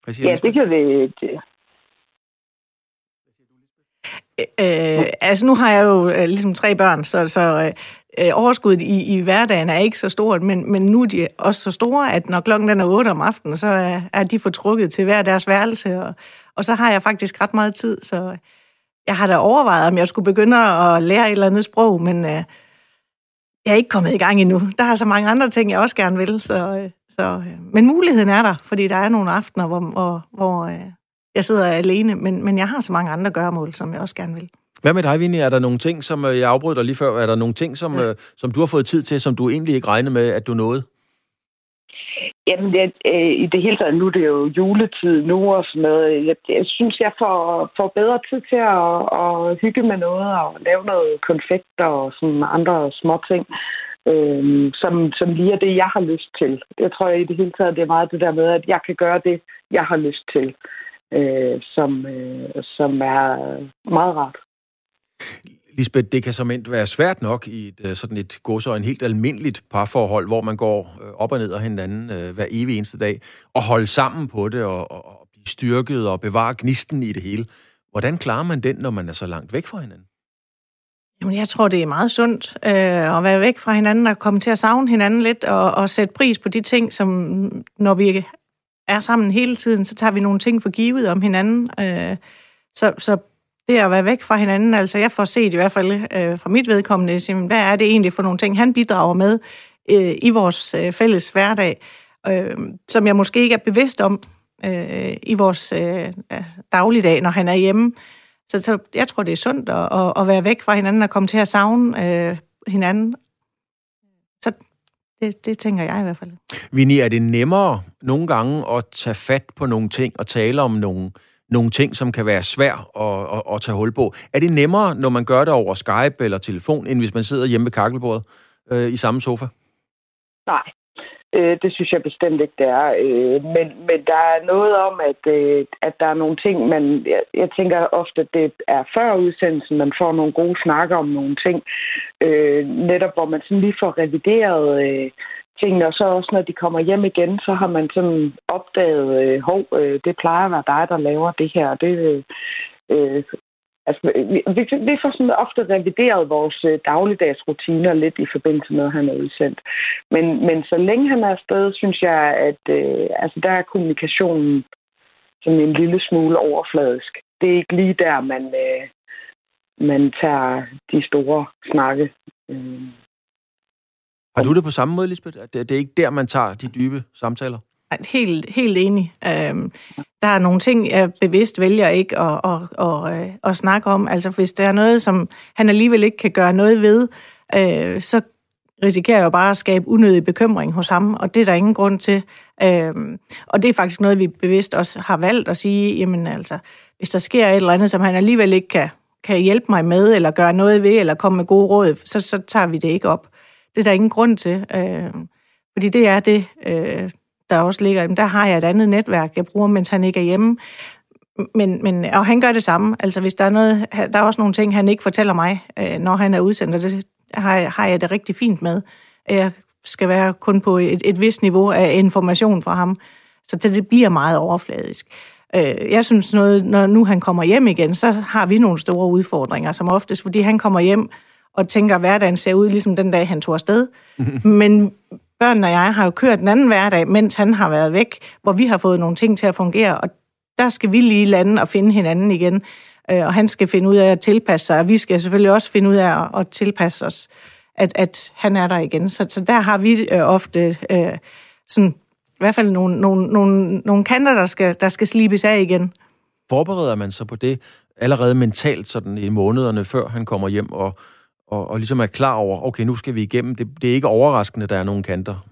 Ja, det kan det, Øh, altså nu har jeg jo øh, ligesom tre børn, så, så øh, øh, overskuddet i, i hverdagen er ikke så stort, men, men nu er de også så store, at når klokken den er 8 om aftenen, så er, er de fortrukket til hver deres værelse, og, og så har jeg faktisk ret meget tid, så jeg har da overvejet, om jeg skulle begynde at lære et eller andet sprog, men øh, jeg er ikke kommet i gang endnu. Der er så mange andre ting, jeg også gerne vil, så, øh, så, øh, men muligheden er der, fordi der er nogle aftener, hvor, hvor, hvor øh, jeg sidder alene, men, men jeg har så mange andre gøremål, som jeg også gerne vil. Hvad med dig, Vinnie? Er der nogle ting, som øh, jeg afbrød dig lige før, er der nogle ting, som, ja. øh, som du har fået tid til, som du egentlig ikke regnede med, at du nåede? Jamen, det, øh, i det hele taget, nu er det jo juletid nu og sådan noget. Jeg, jeg synes, jeg får, får bedre tid til at, at hygge med noget og lave noget konfekter og sådan andre små ting, øh, som, som lige er det, jeg har lyst til. Jeg tror i det hele taget, det er meget det der med, at jeg kan gøre det, jeg har lyst til øh, som, øh, som er meget rart. Lisbeth, det kan som være svært nok i et, øh, sådan et gods og en helt almindeligt parforhold, hvor man går øh, op og ned af hinanden øh, hver evig eneste dag, og holde sammen på det, og, og, og blive styrket og bevare gnisten i det hele. Hvordan klarer man den, når man er så langt væk fra hinanden? Jamen, jeg tror, det er meget sundt øh, at være væk fra hinanden og komme til at savne hinanden lidt og, og sætte pris på de ting, som når vi er sammen hele tiden, så tager vi nogle ting for givet om hinanden. Øh, så, så det at være væk fra hinanden, altså jeg får set i hvert fald øh, fra mit vedkommende, siger, hvad er det egentlig for nogle ting, han bidrager med øh, i vores øh, fælles hverdag, øh, som jeg måske ikke er bevidst om øh, i vores øh, dagligdag, når han er hjemme. Så, så jeg tror, det er sundt at, at, at være væk fra hinanden og komme til at savne øh, hinanden. Det, det tænker jeg i hvert fald. Vinnie, er det nemmere nogle gange at tage fat på nogle ting og tale om nogle, nogle ting, som kan være svært at, at, at tage hul på? Er det nemmere, når man gør det over Skype eller telefon, end hvis man sidder hjemme ved kakkelbordet øh, i samme sofa? Nej, Øh, det synes jeg bestemt ikke, det er. Øh, men, men der er noget om, at, øh, at der er nogle ting, man... Jeg, jeg tænker ofte, at det er før udsendelsen, man får nogle gode snakker om nogle ting. Øh, netop hvor man sådan lige får revideret øh, tingene, og så også når de kommer hjem igen, så har man sådan opdaget, øh, hov, øh, det plejer at være dig, der laver det her, det øh, øh Altså, vi, vi får sådan ofte revideret vores øh, dagligdags rutiner lidt i forbindelse med, at han er udsendt. Men, men så længe han er afsted, synes jeg, at øh, altså, der er kommunikationen sådan en lille smule overfladisk. Det er ikke lige der, man, øh, man tager de store snakke. Øh. Har du det på samme måde, Lisbeth? Det, det er ikke der, man tager de dybe samtaler? Helt, helt enig. Øhm, der er nogle ting, jeg bevidst vælger ikke at, at, at, at, at snakke om. Altså, hvis der er noget, som han alligevel ikke kan gøre noget ved, øh, så risikerer jeg jo bare at skabe unødig bekymring hos ham, og det er der ingen grund til. Øhm, og det er faktisk noget, vi bevidst også har valgt at sige, jamen altså, hvis der sker et eller andet, som han alligevel ikke kan, kan hjælpe mig med, eller gøre noget ved, eller komme med gode råd, så, så tager vi det ikke op. Det er der ingen grund til. Øh, fordi det er det, øh, der også ligger, jamen, der har jeg et andet netværk, jeg bruger, mens han ikke er hjemme. Men, men, og han gør det samme. Altså, hvis der er noget, der er også nogle ting, han ikke fortæller mig, øh, når han er udsendt, og det har, har jeg det rigtig fint med. Jeg skal være kun på et, et vist niveau af information fra ham, så det, det bliver meget overfladisk. Øh, jeg synes noget, når nu han kommer hjem igen, så har vi nogle store udfordringer, som oftest, fordi han kommer hjem og tænker, at hverdagen ser ud ligesom den dag, han tog afsted. Men børnene og jeg har jo kørt en anden hverdag, mens han har været væk, hvor vi har fået nogle ting til at fungere, og der skal vi lige lande og finde hinanden igen. Øh, og han skal finde ud af at tilpasse sig, og vi skal selvfølgelig også finde ud af at tilpasse os, at, at han er der igen. Så, så der har vi øh, ofte øh, sådan, i hvert fald nogle, nogle, nogle, nogle kanter, der skal, der skal slibes af igen. Forbereder man sig på det allerede mentalt sådan i månederne, før han kommer hjem, og, og, og ligesom er klar over, okay, nu skal vi igennem. Det, det er ikke overraskende, der er nogle kanter.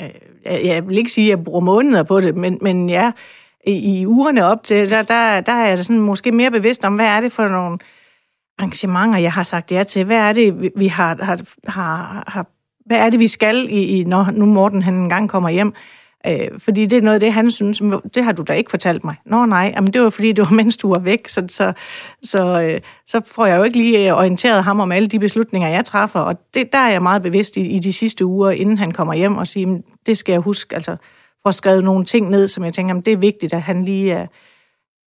Øh, jeg vil ikke sige, at jeg bruger måneder på det, men, men ja, i, i ugerne op til, der, der, der er jeg sådan måske mere bevidst om, hvad er det for nogle arrangementer, jeg har sagt ja til. Hvad er det, vi har, har, har, har hvad er det, vi skal, i, i, når nu Morten han engang kommer hjem? Øh, fordi det er noget af det, han synes, det har du da ikke fortalt mig. Nå nej, jamen, det var fordi, det var mens du var væk, så, så, så, øh, så får jeg jo ikke lige øh, orienteret ham om alle de beslutninger, jeg træffer, og det, der er jeg meget bevidst i, i de sidste uger, inden han kommer hjem, og sige, det skal jeg huske, altså få skrevet nogle ting ned, som jeg tænker, jamen, det er vigtigt, at han lige er,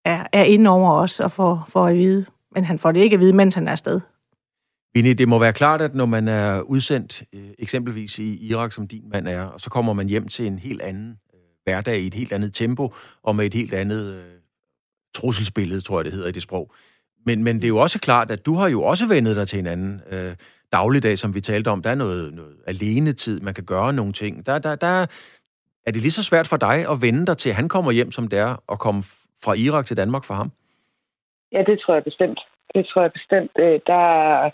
er, er inde over os og får, får at vide. Men han får det ikke at vide, mens han er afsted. Vinnie, det må være klart, at når man er udsendt øh, eksempelvis i Irak, som din mand er, og så kommer man hjem til en helt anden øh, hverdag i et helt andet tempo, og med et helt andet øh, trusselsbillede, tror jeg, det hedder i det sprog. Men, men det er jo også klart, at du har jo også vendet dig til en anden øh, dagligdag, som vi talte om. Der er noget, noget alenetid, man kan gøre nogle ting. Der, der, der, er det lige så svært for dig at vende dig til, at han kommer hjem, som det er, og komme fra Irak til Danmark for ham? Ja, det tror jeg bestemt. Det tror jeg bestemt. Øh, der er,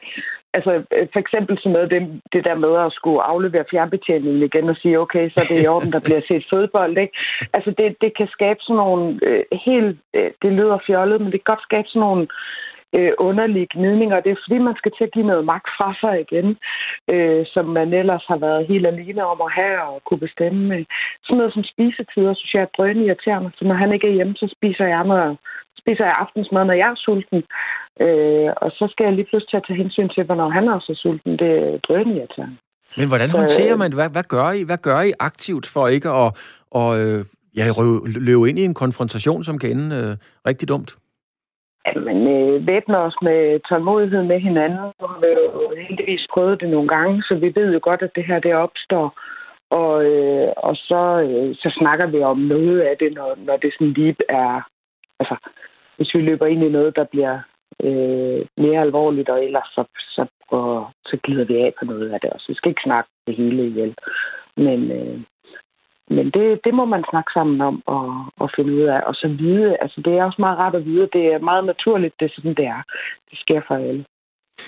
altså, øh, for eksempel sådan noget, det, det der med at skulle aflevere fjernbetjeningen igen og sige, okay, så er det i orden, der bliver set fodbold. Ikke? Altså, det, det kan skabe sådan nogle øh, helt, øh, det lyder fjollet, men det kan godt skabe sådan nogle øh, underlige gnidninger. Det er fordi, man skal til at give noget magt fra sig igen, øh, som man ellers har været helt alene om at have og kunne bestemme. Sådan noget som spisetider, synes jeg er drønirriterende. Så når han ikke er hjemme, så spiser jeg noget spiser jeg aftensmad, når jeg er sulten. Øh, og så skal jeg lige pludselig til at tage hensyn til, hvornår han er så sulten. Det er drønende irriterende. Men hvordan håndterer man det? Hvad, hvad, gør I? hvad gør I aktivt for ikke at, at øh, ja, løbe ind i en konfrontation, som kan ende øh, rigtig dumt? Jamen, øh, væbner os med tålmodighed med hinanden. Nu har vi jo heldigvis prøvet det nogle gange, så vi ved jo godt, at det her det opstår. Og, øh, og så, øh, så snakker vi om noget af det, når, når det sådan lige er... Altså, hvis vi løber ind i noget, der bliver øh, mere alvorligt, og ellers så, så, og, så glider vi af på noget af det også. Vi skal ikke snakke det hele ihjel. Men, øh, men det, det må man snakke sammen om og, og finde ud af. Og så vide, altså det er også meget rart at vide, det er meget naturligt, det er sådan, det er. Det sker for alle.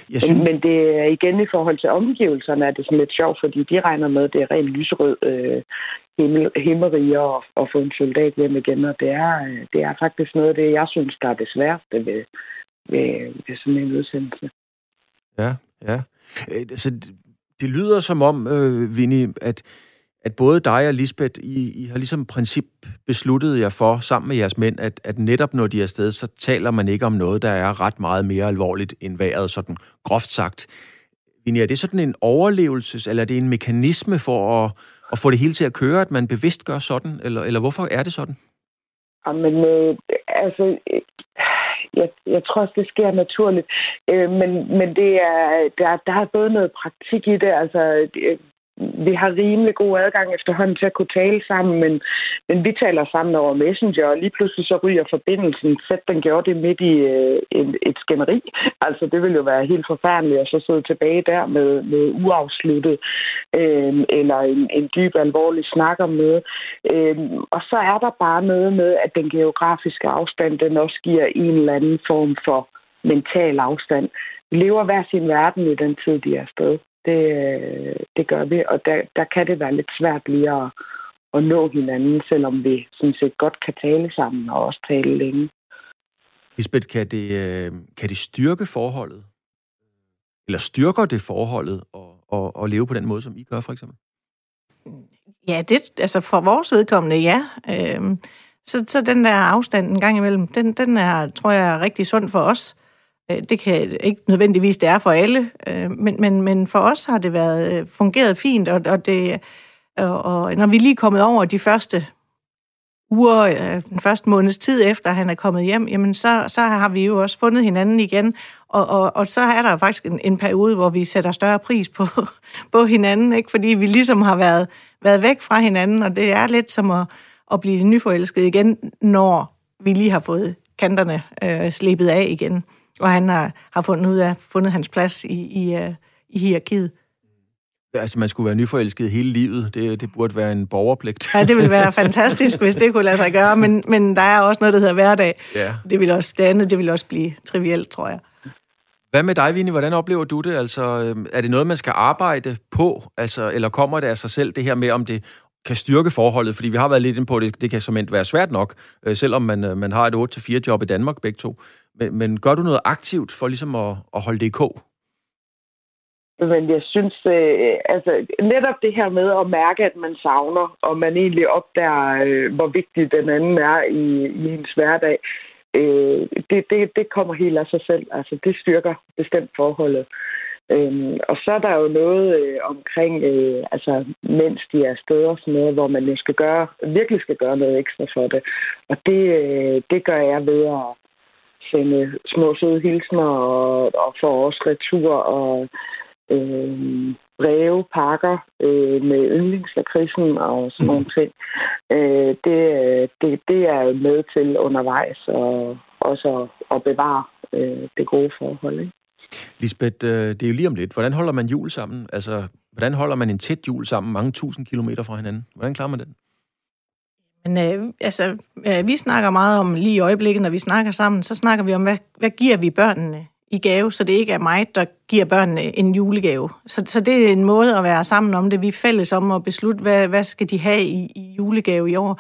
Jeg synes... Men det er igen i forhold til omgivelserne, er det sådan lidt sjovt, fordi de regner med, at det er rent lyserød øh, himmel, himmelriger og, og få en soldat hjem igen, og det er, øh, det er faktisk noget af det, jeg synes, der er det sværeste ved, ved, ved sådan en udsendelse. Ja, ja. Altså, det lyder som om, øh, Vinnie, at at både dig og Lisbeth, I, I har ligesom princip besluttet jer for, sammen med jeres mænd, at, at netop når de er afsted, så taler man ikke om noget, der er ret meget mere alvorligt end vejret, sådan groft sagt. Vinnie, er det sådan en overlevelses, eller er det en mekanisme for at, at få det hele til at køre, at man bevidst gør sådan, eller, eller hvorfor er det sådan? Jamen, øh, altså, øh, jeg, jeg tror også, det sker naturligt. Øh, men, men det er, der, der er både noget praktik i det. Altså, øh, vi har rimelig god adgang efterhånden til at kunne tale sammen, men, men vi taler sammen over Messenger, og lige pludselig så ryger forbindelsen. Sæt den gjorde det midt i øh, en, et skænderi. Altså, det ville jo være helt forfærdeligt at så sidde tilbage der med, med uafsluttet, øh, eller en, en dyb, alvorlig snak om noget. Øh, og så er der bare noget med, at den geografiske afstand, den også giver en eller anden form for mental afstand. Vi lever hver sin verden i den tid, de er afsted. Det, det gør vi, og der, der kan det være lidt svært lige at, at nå hinanden, selvom vi sådan set godt kan tale sammen og også tale længe. Lisbeth, kan det, øh, kan det styrke forholdet? Eller styrker det forholdet at, at, at leve på den måde, som I gør, for eksempel? Ja, det, altså for vores vedkommende, ja. Øhm, så, så den der afstand en gang imellem, den, den er, tror jeg, er rigtig sund for os. Øh, det kan ikke nødvendigvis det er for alle, øh, men, men, men for os har det været øh, fungeret fint, og, og, det, og, og når vi lige er kommet over de første uger, den første måneds tid efter, han er kommet hjem, jamen så, så har vi jo også fundet hinanden igen, og, og, og så er der faktisk en, en periode, hvor vi sætter større pris på, på hinanden, ikke? fordi vi ligesom har været, været væk fra hinanden, og det er lidt som at, at blive nyforelsket igen, når vi lige har fået kanterne øh, slippet af igen og han har, har fundet ud af fundet hans plads i, i, uh, i hierarkiet. Altså, man skulle være nyforelsket hele livet. Det, det burde være en borgerpligt. Ja, det ville være fantastisk, hvis det kunne lade sig gøre, men, men der er også noget, der hedder hverdag. Ja. Det, vil også, det andet det vil også blive trivielt, tror jeg. Hvad med dig, Vinnie? Hvordan oplever du det? Altså, øhm, er det noget, man skal arbejde på? Altså, eller kommer det af sig selv, det her med, om det kan styrke forholdet? Fordi vi har været lidt inde på, det, det kan som være svært nok, øh, selvom man, øh, man har et 8-4 job i Danmark begge to. Men, men gør du noget aktivt for ligesom at, at holde det i kog? Men jeg synes, øh, altså netop det her med at mærke, at man savner, og man egentlig opdager, øh, hvor vigtig den anden er i, i hendes hverdag, øh, det, det, det kommer helt af sig selv. Altså det styrker bestemt forholdet. Øhm, og så er der jo noget øh, omkring, øh, altså mens de er steder og sådan noget, hvor man jo skal gøre, virkelig skal gøre noget ekstra for det. Og det, øh, det gør jeg ved at sende små søde hilsner og, og få også retur og øh, breve, pakker øh, med yndlingslakridsen og sådan nogle ting. Øh, det, det, det er med til undervejs og også at, at bevare øh, det gode forhold. Ikke? Lisbeth, øh, det er jo lige om lidt. Hvordan holder man jul sammen? Altså, hvordan holder man en tæt jul sammen mange tusind kilometer fra hinanden? Hvordan klarer man den? Men øh, altså, øh, vi snakker meget om, lige i øjeblikket, når vi snakker sammen, så snakker vi om, hvad, hvad giver vi børnene i gave, så det ikke er mig, der giver børnene en julegave. Så, så det er en måde at være sammen om det. Vi er fælles om at beslutte, hvad, hvad skal de have i, i julegave i år.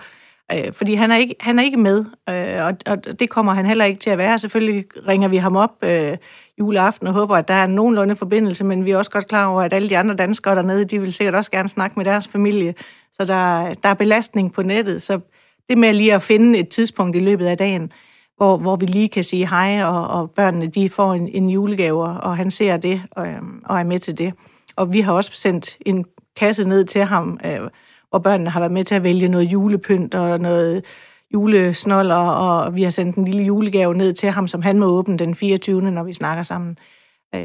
Øh, fordi han er ikke, han er ikke med, øh, og, og det kommer han heller ikke til at være. Selvfølgelig ringer vi ham op øh, juleaften og håber, at der er nogenlunde forbindelse, men vi er også godt klar over, at alle de andre danskere dernede, de vil sikkert også gerne snakke med deres familie. Så der, der er belastning på nettet. Så det med lige at finde et tidspunkt i løbet af dagen, hvor, hvor vi lige kan sige hej, og, og børnene de får en, en julegave, og han ser det og, øhm, og er med til det. Og vi har også sendt en kasse ned til ham, øh, hvor børnene har været med til at vælge noget julepynt og noget julesnoller, og vi har sendt en lille julegave ned til ham, som han må åbne den 24. når vi snakker sammen. Øh,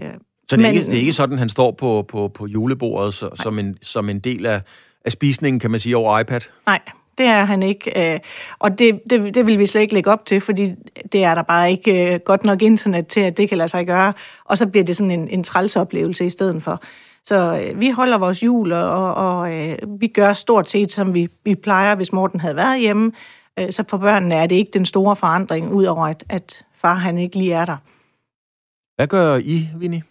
så det er, Men, ikke, det er ikke sådan, han står på, på, på julebordet så, som, en, som en del af, af spisningen, kan man sige, over iPad? Nej, det er han ikke. Øh, og det, det, det vil vi slet ikke lægge op til, fordi det er der bare ikke øh, godt nok internet til, at det kan lade sig gøre. Og så bliver det sådan en, en trælsoplevelse i stedet for. Så øh, vi holder vores jul, og, og øh, vi gør stort set, som vi, vi plejer, hvis Morten havde været hjemme. Øh, så for børnene er det ikke den store forandring, udover at, at far han ikke lige er der. Hvad gør I, Vinnie?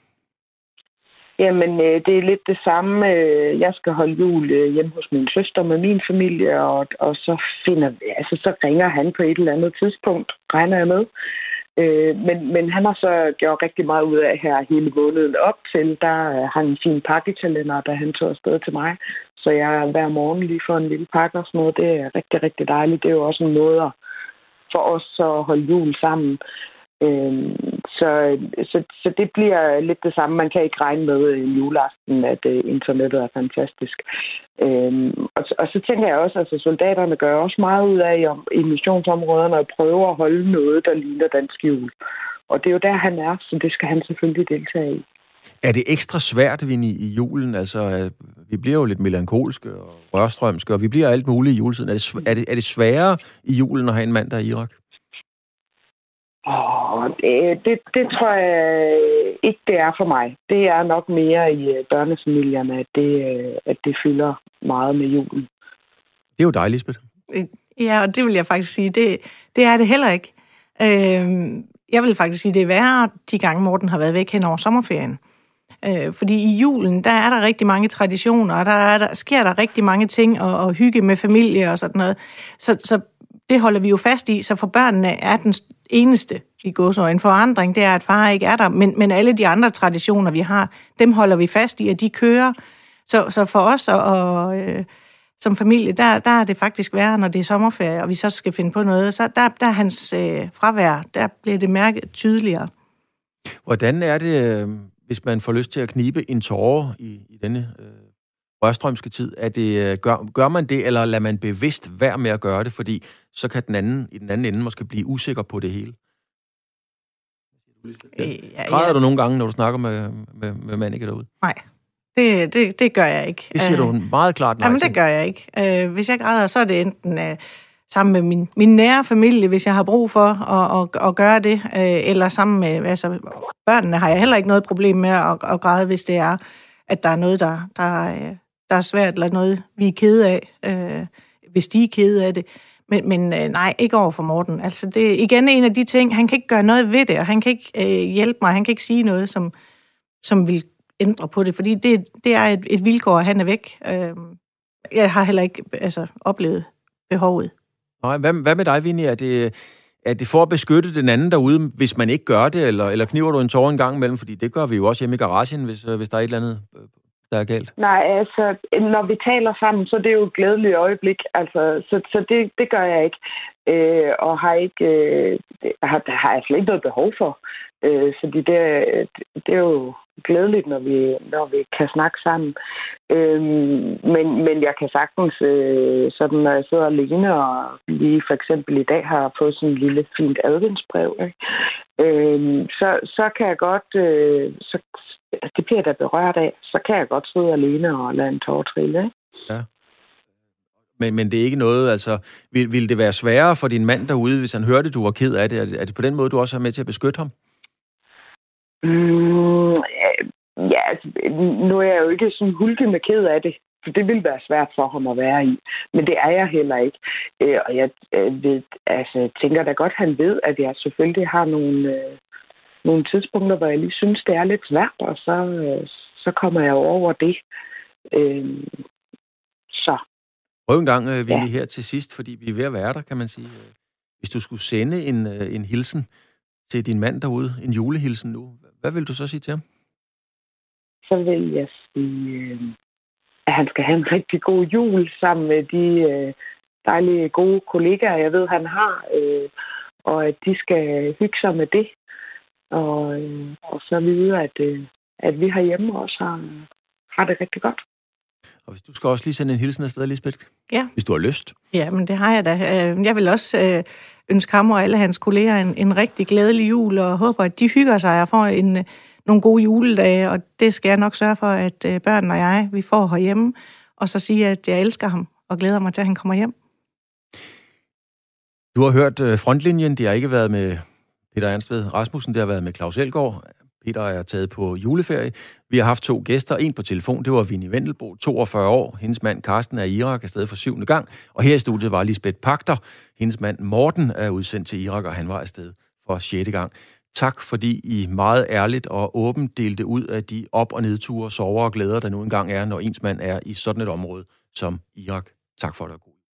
Jamen, øh, det er lidt det samme. Øh, jeg skal holde jul øh, hjemme hos min søster med min familie, og, og så finder altså så ringer han på et eller andet tidspunkt, regner jeg med. Øh, men, men han har så gjort rigtig meget ud af her hele måneden op til. Der øh, har han en fin pakkekalender, da han tog afsted til mig. Så jeg hver morgen lige får en lille pakke og sådan noget. Det er rigtig, rigtig dejligt. Det er jo også en måde for os at holde jul sammen. Øh, så, så, så det bliver lidt det samme. Man kan ikke regne med i juleaften, at uh, internettet er fantastisk. Øhm, og, og så tænker jeg også, at altså, soldaterne gør også meget ud af om, i missionsområderne at prøve at holde noget, der ligner dansk jul. Og det er jo der, han er, så det skal han selvfølgelig deltage i. Er det ekstra svært, Vinnie, i julen? Altså, øh, vi bliver jo lidt melankolske og rørstrømske, og vi bliver alt muligt i juletiden. Er det, er det, er det sværere i julen at have en mand, der er i Irak? Oh, det, det, det tror jeg ikke, det er for mig. Det er nok mere i øh, børnefamilierne, at det, øh, at det fylder meget med julen. Det er jo dejligt, Lisbeth. Øh, ja, og det vil jeg faktisk sige. Det, det er det heller ikke. Øh, jeg vil faktisk sige, det er værre de gange, Morten har været væk hen over sommerferien. Øh, fordi i julen, der er der rigtig mange traditioner, og der, er der sker der rigtig mange ting, og, og hygge med familie og sådan noget. Så, så det holder vi jo fast i, så for børnene er den eneste i en forandring, det er, at far ikke er der, men, men alle de andre traditioner, vi har, dem holder vi fast i, at de kører. Så, så for os og, og øh, som familie, der, der er det faktisk værre, når det er sommerferie, og vi så skal finde på noget. Så der, der er hans øh, fravær, der bliver det mærket tydeligere. Hvordan er det, øh, hvis man får lyst til at knibe en tårer i, i denne øh, rørstrømske tid? Er det, øh, gør, gør man det, eller lader man bevidst være med at gøre det, fordi så kan den anden i den anden ende måske blive usikker på det hele? Øh, ja, Græder ja. du nogle gange, når du snakker med, med, med Manike derude? Nej, det, det, det gør jeg ikke. Det siger du øh, meget klart nej Jamen, det gør jeg ikke. Hvis jeg græder, så er det enten sammen med min, min nære familie, hvis jeg har brug for at, at, at gøre det, eller sammen med altså, børnene har jeg heller ikke noget problem med at, at græde, hvis det er, at der er noget, der, der, der er svært, eller noget, vi er kede af, øh, hvis de er kede af det. Men, men øh, nej, ikke over for Morten. Altså, det er igen en af de ting, han kan ikke gøre noget ved det, og han kan ikke øh, hjælpe mig, han kan ikke sige noget, som, som vil ændre på det, fordi det, det er et, et vilkår, at han er væk. Øh, jeg har heller ikke altså, oplevet behovet. Nej, hvad, hvad med dig, Vinnie? Er det, er det for at beskytte den anden derude, hvis man ikke gør det, eller, eller kniver du en tår en gang imellem? Fordi det gør vi jo også hjemme i garagen, hvis, øh, hvis der er et eller andet øh, der er galt? Nej, altså, når vi taler sammen, så det er det jo et glædeligt øjeblik. Altså, så så det, det gør jeg ikke. Øh, og har ikke, øh, har, har jeg slet ikke noget behov for. Øh, fordi det, det er jo glædeligt, når vi, når vi kan snakke sammen. Øh, men, men jeg kan sagtens, øh, sådan når jeg sidder alene, og lige for eksempel i dag har fået sådan en lille fint adventsbrev, ikke? Øh, så, så kan jeg godt, øh, så, det bliver der berørt af, så kan jeg godt sidde alene og lade en tår trille. Ikke? Ja. Men, men det er ikke noget, altså, vil, vil det være sværere for din mand derude, hvis han hørte, du var ked af det? Er, det? er det på den måde, du også er med til at beskytte ham? Mm, ja, altså, nu er jeg jo ikke sådan hulkende ked af det, for det vil være svært for ham at være i. Men det er jeg heller ikke. Øh, og jeg øh, ved, altså, tænker da godt, han ved, at jeg selvfølgelig har nogle, øh, nogle tidspunkter, hvor jeg lige synes, det er lidt svært, og så, øh, så kommer jeg over det. Øh, så. Prøv en gang, øh, Vinnie, ja. her til sidst, fordi vi er ved at være der, kan man sige. Hvis du skulle sende en, øh, en hilsen til din mand derude, en julehilsen nu, hvad vil du så sige til ham? Så vil jeg sige, øh, at han skal have en rigtig god jul sammen med de øh, dejlige, gode kollegaer, jeg ved, han har, øh, og at de skal hygge sig med det og, øh, og så vide, at, øh, at vi herhjemme også har, har det rigtig godt. Og hvis du skal også lige sende en hilsen afsted, Lisbeth. Ja. Hvis du har lyst. Ja, men det har jeg da. Øh, jeg vil også øh, ønske ham og alle hans kolleger en, en rigtig glædelig jul, og håber, at de hygger sig og får en, øh, nogle gode juledage, og det skal jeg nok sørge for, at børnene og jeg, vi får herhjemme, og så sige, at jeg elsker ham og glæder mig til, at han kommer hjem. Du har hørt Frontlinjen. De har ikke været med Peter Ernstved Rasmussen, det har været med Claus Elgaard. Peter er taget på juleferie. Vi har haft to gæster. En på telefon, det var Vinnie Vendelbo, 42 år. Hendes mand Karsten er i Irak, er for syvende gang. Og her i studiet var Lisbeth Pakter. Hendes mand Morten er udsendt til Irak, og han var afsted for sjette gang. Tak, fordi I meget ærligt og åbent delte ud af de op- og nedture, sorger og glæder, der nu engang er, når ens mand er i sådan et område som Irak. Tak for det.